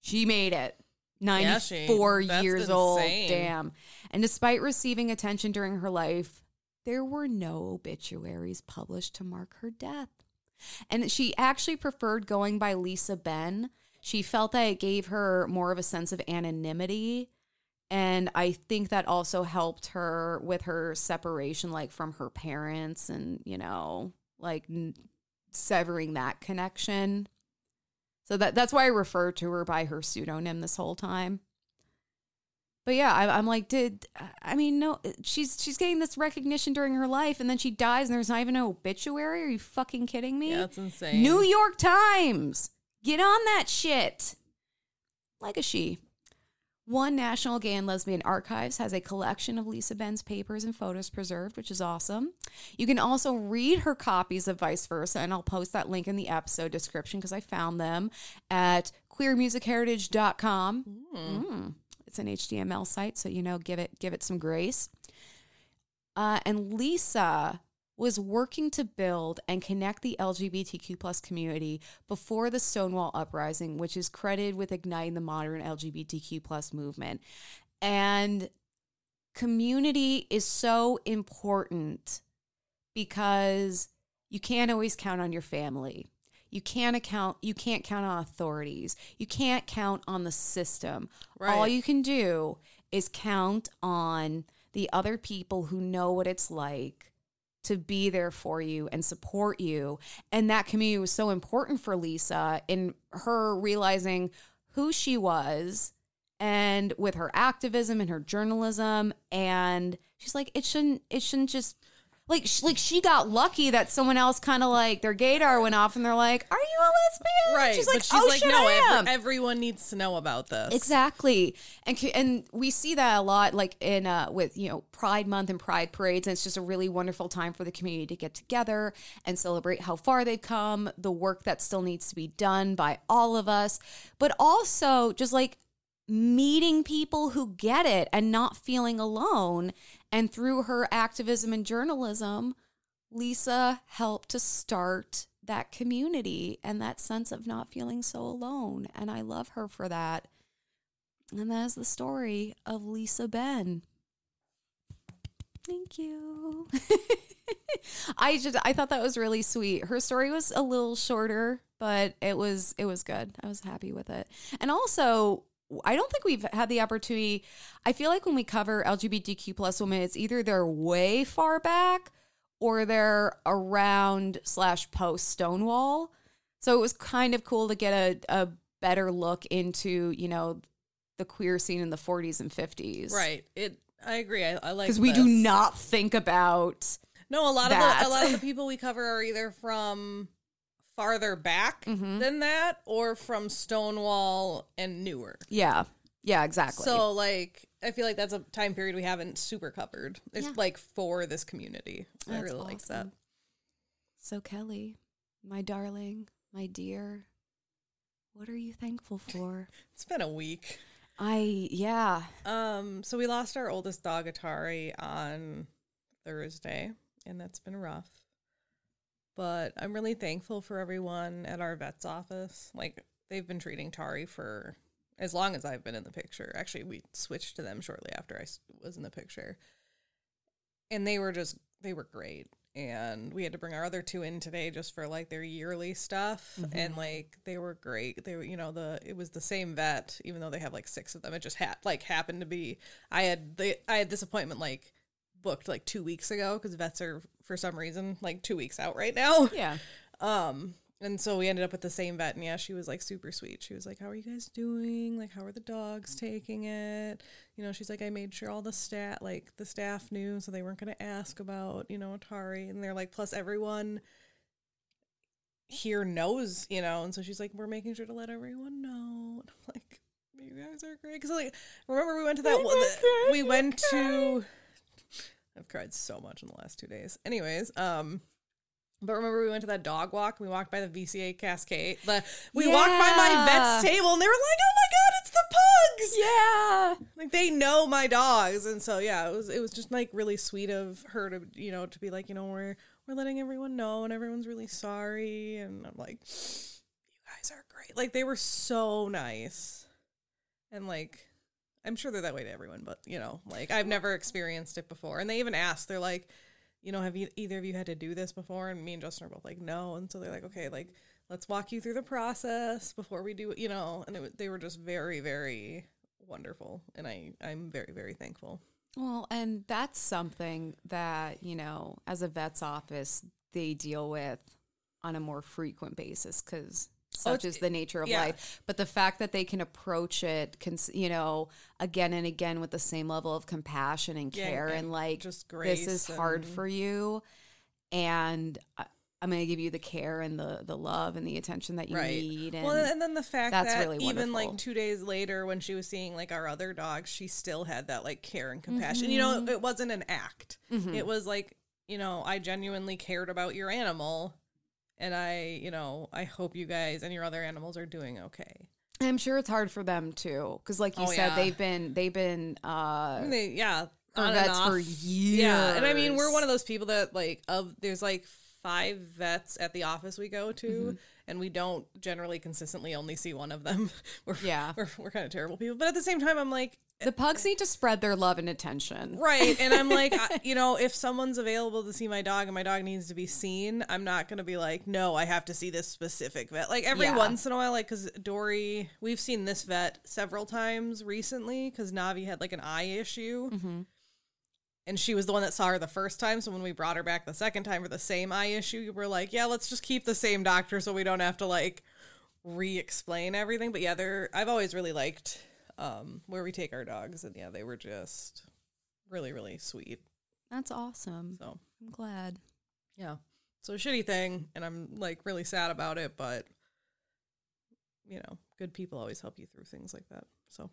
She made it. Yeah, she- 94 years old. Damn. And despite receiving attention during her life, there were no obituaries published to mark her death. And she actually preferred going by Lisa Ben. She felt that it gave her more of a sense of anonymity. And I think that also helped her with her separation, like from her parents and, you know, like n- severing that connection. So that that's why I refer to her by her pseudonym this whole time. But yeah, I, I'm like, did I mean no? She's she's getting this recognition during her life, and then she dies, and there's not even an obituary. Are you fucking kidding me? Yeah, that's insane. New York Times, get on that shit. Like a she. One National Gay and Lesbian Archives has a collection of Lisa Ben's papers and photos preserved, which is awesome. You can also read her copies of Vice Versa, and I'll post that link in the episode description because I found them at queermusicheritage.com. Mm. It's an HTML site, so you know, give it give it some grace. Uh, and Lisa was working to build and connect the LGBTQ plus community before the Stonewall uprising, which is credited with igniting the modern LGBTQ plus movement. And community is so important because you can't always count on your family. You can't account you can't count on authorities. You can't count on the system. All you can do is count on the other people who know what it's like to be there for you and support you. And that community was so important for Lisa in her realizing who she was and with her activism and her journalism and she's like it shouldn't it shouldn't just like sh- like she got lucky that someone else kind of like their gaydar went off and they're like are you a lesbian Right. she's like she's oh like, shit, no, I am. everyone needs to know about this. Exactly, and and we see that a lot, like in uh, with you know Pride Month and Pride parades, and it's just a really wonderful time for the community to get together and celebrate how far they've come, the work that still needs to be done by all of us, but also just like meeting people who get it and not feeling alone. And through her activism and journalism, Lisa helped to start that community and that sense of not feeling so alone. And I love her for that. And that is the story of Lisa Ben. Thank you. I just I thought that was really sweet. Her story was a little shorter, but it was it was good. I was happy with it. And also I don't think we've had the opportunity. I feel like when we cover LGBTQ plus women, it's either they're way far back or they're around slash post Stonewall. So it was kind of cool to get a, a better look into, you know, the queer scene in the 40s and 50s. Right. It. I agree. I, I like Because we do not think about. No, a lot that. of the, a lot of the people we cover are either from farther back Mhm. than that or from Stonewall and newer. Yeah. Yeah, exactly. So like I feel like that's a time period we haven't super covered. It's Yeah. like for this community. I That's really like that. So, Kelley, my darling, my dear, what are you thankful for? It's been a week. I, yeah. Um, so we lost our oldest dog Atari on Thursday, and that's been rough. But I'm really thankful for everyone at our vet's office. Like they've been treating Tari for as long as I've been in the picture. Actually, we switched to them shortly after I was in the picture. And they were just they were great. And we had to bring our other two in today just for like their yearly stuff. Mm-hmm. And like they were great. They were, you know, the it was the same vet, even though they have like six of them. It just had like happened to be I had the I had this appointment like booked like two weeks ago because vets are for some reason like two weeks out right now. Yeah. Um, and so we ended up with the same vet, and yeah, she was like super sweet. She was like, "How are you guys doing? Like, how are the dogs taking it?" You know, she's like, "I made sure all the stat, like the staff knew, so they weren't going to ask about, you know, Atari." And they're like, "Plus, everyone here knows, you know." And so she's like, "We're making sure to let everyone know." And I'm like, "You guys are great." Because like, remember we went to that one. we went to. I've cried so much in the last two days. Anyways, um. But remember, we went to that dog walk. We walked by the VCA Cascade. The, we walked by my vet's table, and they were like, "Oh my god, it's the pugs!" Yeah. Like they know my dogs, and so yeah, it was it was just like really sweet of her to you know to be like, you know, we're we're letting everyone know, and everyone's really sorry, and I'm like, you guys are great. Like they were so nice, and like. I'm sure they're that way to everyone, but you know, like I've never experienced it before. And they even asked, they're like, you know, have you either of you had to do this before? And me and Justin are both like, no. And so they're like, okay, like let's walk you through the process before we do, it, you know. And it, they were just very, very wonderful, and I I'm very, very thankful. Well, and that's something that, you know, as a vet's office, they deal with on a more frequent basis because such it's- is the nature of yeah. life. But the fact that they can approach it, cons- you know, again and again with the same level of compassion and Yeah, care and and like, just this is grace hard for you. And I'm going to give you the care and the, the love and the attention that you right. need. And well, and then the fact that's that really even wonderful. like two days later, when she was seeing like our other dogs, she still had that like care and compassion. You Mm-hmm. know, it wasn't an act. It was like you know, I genuinely cared about your animal, and I, you know, I hope you guys and your other animals are doing okay. I'm sure it's hard for them too. Cause like you Oh, said, yeah. they've been, they've been, uh, they, yeah, on vets for years. Yeah, and I mean, we're one of those people that like of there's like five vets at the office we go to, Mm-hmm. and we don't generally consistently only see one of them. we're, Yeah. we're, we're kind of terrible people, but at the same time, I'm like, the pugs need to spread their love and attention. right, and I'm like, I, you know, if someone's available to see my dog and my dog needs to be seen, I'm not gonna be like, no, I have to see this specific vet. Like every Yeah. once in a while, like because Dory, we've seen this vet several times recently because Navi had like an eye issue. Mm-hmm. and she was the one that saw her the first time. So when we brought her back the second time for the same eye issue, we were like, yeah, let's just keep the same doctor so we don't have to like re-explain everything. But yeah, they're I've always really liked um where we take our dogs, and yeah, they were just really really sweet. That's awesome. So I'm glad. yeah, so shitty thing, and I'm like really sad about it, but you know, good people always help you through things like that. So.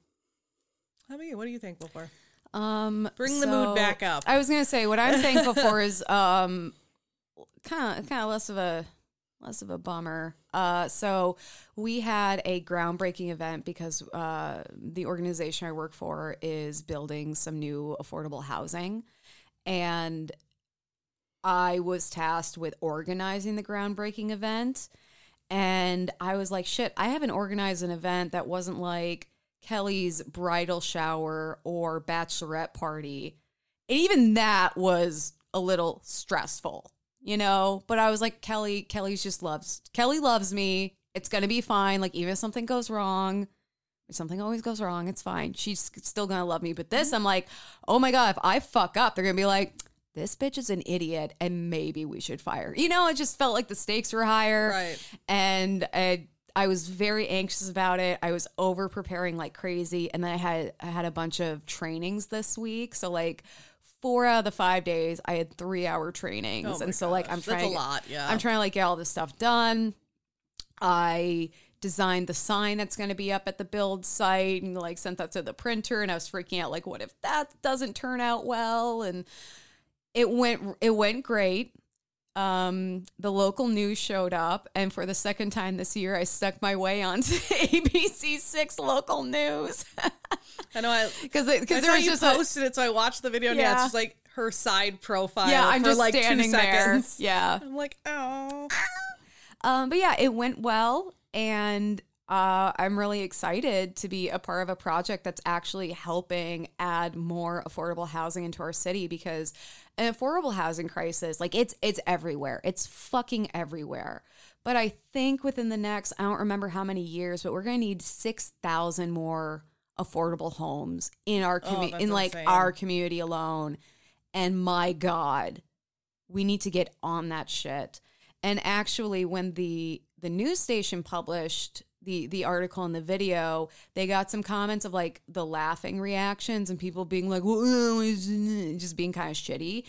How about you? What are you thankful for? Um, Bring the mood back up. I was gonna say what I'm thankful for is um, kind of kind of less of a less of a bummer. Uh, so we had a groundbreaking event because uh, the organization I work for is building some new affordable housing, and I was tasked with organizing the groundbreaking event. And I was like, shit, I haven't organized an event that wasn't like Kelley's bridal shower or bachelorette party. And even that was a little stressful, you know? But I was like, Kelley, Kelley's just loves, Kelley loves me. It's going to be fine. Like, even if something goes wrong, something always goes wrong, it's fine. She's still going to love me. But this, mm-hmm. I'm like, oh my God, if I fuck up, they're going to be like, this bitch is an idiot and maybe we should fire. You know, it just felt like the stakes were higher. Right. And I, I was very anxious about it. I was over preparing like crazy. And then I had I had a bunch of trainings this week. So like four out of the five days I had three hour trainings. Oh and so like I'm gosh, that's trying a lot, yeah. I'm trying to like get all this stuff done. I designed the sign that's going to be up at the build site and like sent that to the printer and I was freaking out like what if that doesn't turn out well and it went it went great um the local news showed up and for the second time this year I stuck my way onto ABC 6 local news I know. I I cuz there was you just a, posted it, so I watched the video. And yeah, Yeah. it's just like her side profile. yeah I'm for just like standing two there seconds. yeah I'm like, oh, Um, but yeah, it went well, and uh, I'm really excited to be a part of a project that's actually helping add more affordable housing into our city because an affordable housing crisis, like it's it's everywhere, it's fucking everywhere. But I think within the next, I don't remember how many years, but we're gonna need six thousand more affordable homes in our Oh, community, that's in like insane. our community alone. And my God, we need to get on that shit. And actually, when the the news station published the the article and the video, they got some comments of like the laughing reactions and people being like, "Well, uh, it's- just being kind of shitty."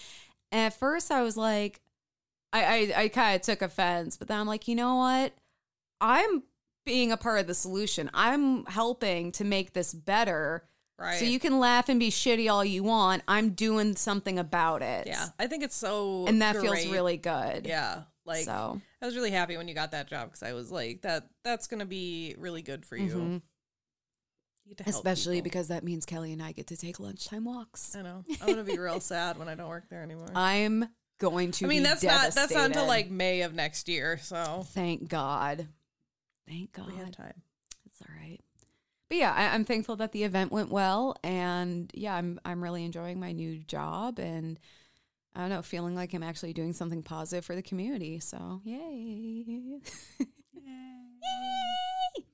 And at first, I was like, I I, I kind of took offense, but then I'm like, you know what? I'm being a part of the solution. I'm helping to make this better. right. So you can laugh and be shitty all you want. I'm doing something about it. yeah, I think it's so, And that feels really good. yeah. Like so I was really happy when you got that job because I was like, that that's gonna be really good for you. Mhm. You get to help especially people. because that means Kelley and I get to take lunchtime walks. I know I'm gonna be real sad when I don't work there anymore. I'm going to I mean, that's not that's not until like May of next year, so Thank God. Thank God. we have time. It's all right. But yeah, I, I'm thankful that the event went well, and yeah, I'm I'm really enjoying my new job, and I don't know, feeling like I'm actually doing something positive for the community. So yay! Yay!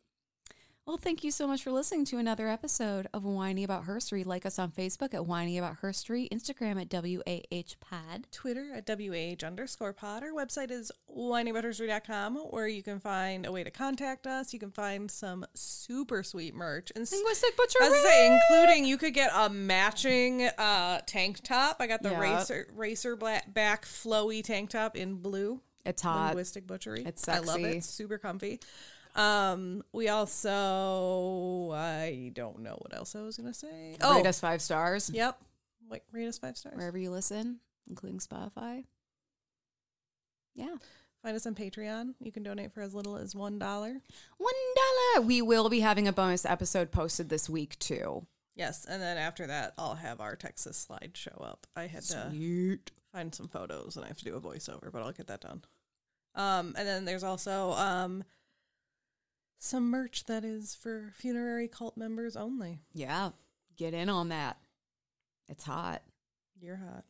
Well, thank you so much for listening to another episode of Wining About Herstory. Like us on Facebook at Wining About Herstory, Instagram at WAH Pod. Twitter at WH underscore pod. Our website is whinyabutterstory.com where you can find a way to contact us. You can find some super sweet merch. And Linguistic butchery. as I say, including you could get a matching uh, tank top. I got the Yeah. racer racer black back flowy tank top in blue. It's hot. Linguistic butchery. It's I love sexy. it. Super comfy. Um, we also I don't know what else I was gonna say. Oh, Rate us five stars yep. Wait, rate us five stars. wherever you listen, including Spotify. Yeah. Find us on Patreon. You can donate for as little as one dollar. One dollar. We will be having a bonus episode posted this week too. Yes, and then after that, I'll have our Texas slide show up. I had to Sweet. find some photos and I have to do a voiceover, but I'll get that done. Um, and then there's also um some merch that is for funerary cult members only. Yeah. Get in on that. It's hot. You're hot.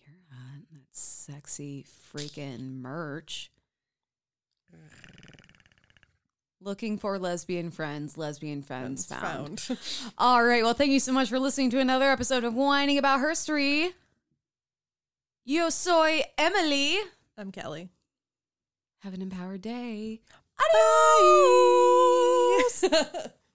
You're hot. That's sexy freaking merch. Looking for lesbian friends, lesbian friends found. found. All right. Well, thank you so much for listening to another episode of Wining About Herstory. Yo soy Emily. I'm Kelley. Have an empowered day. Bye.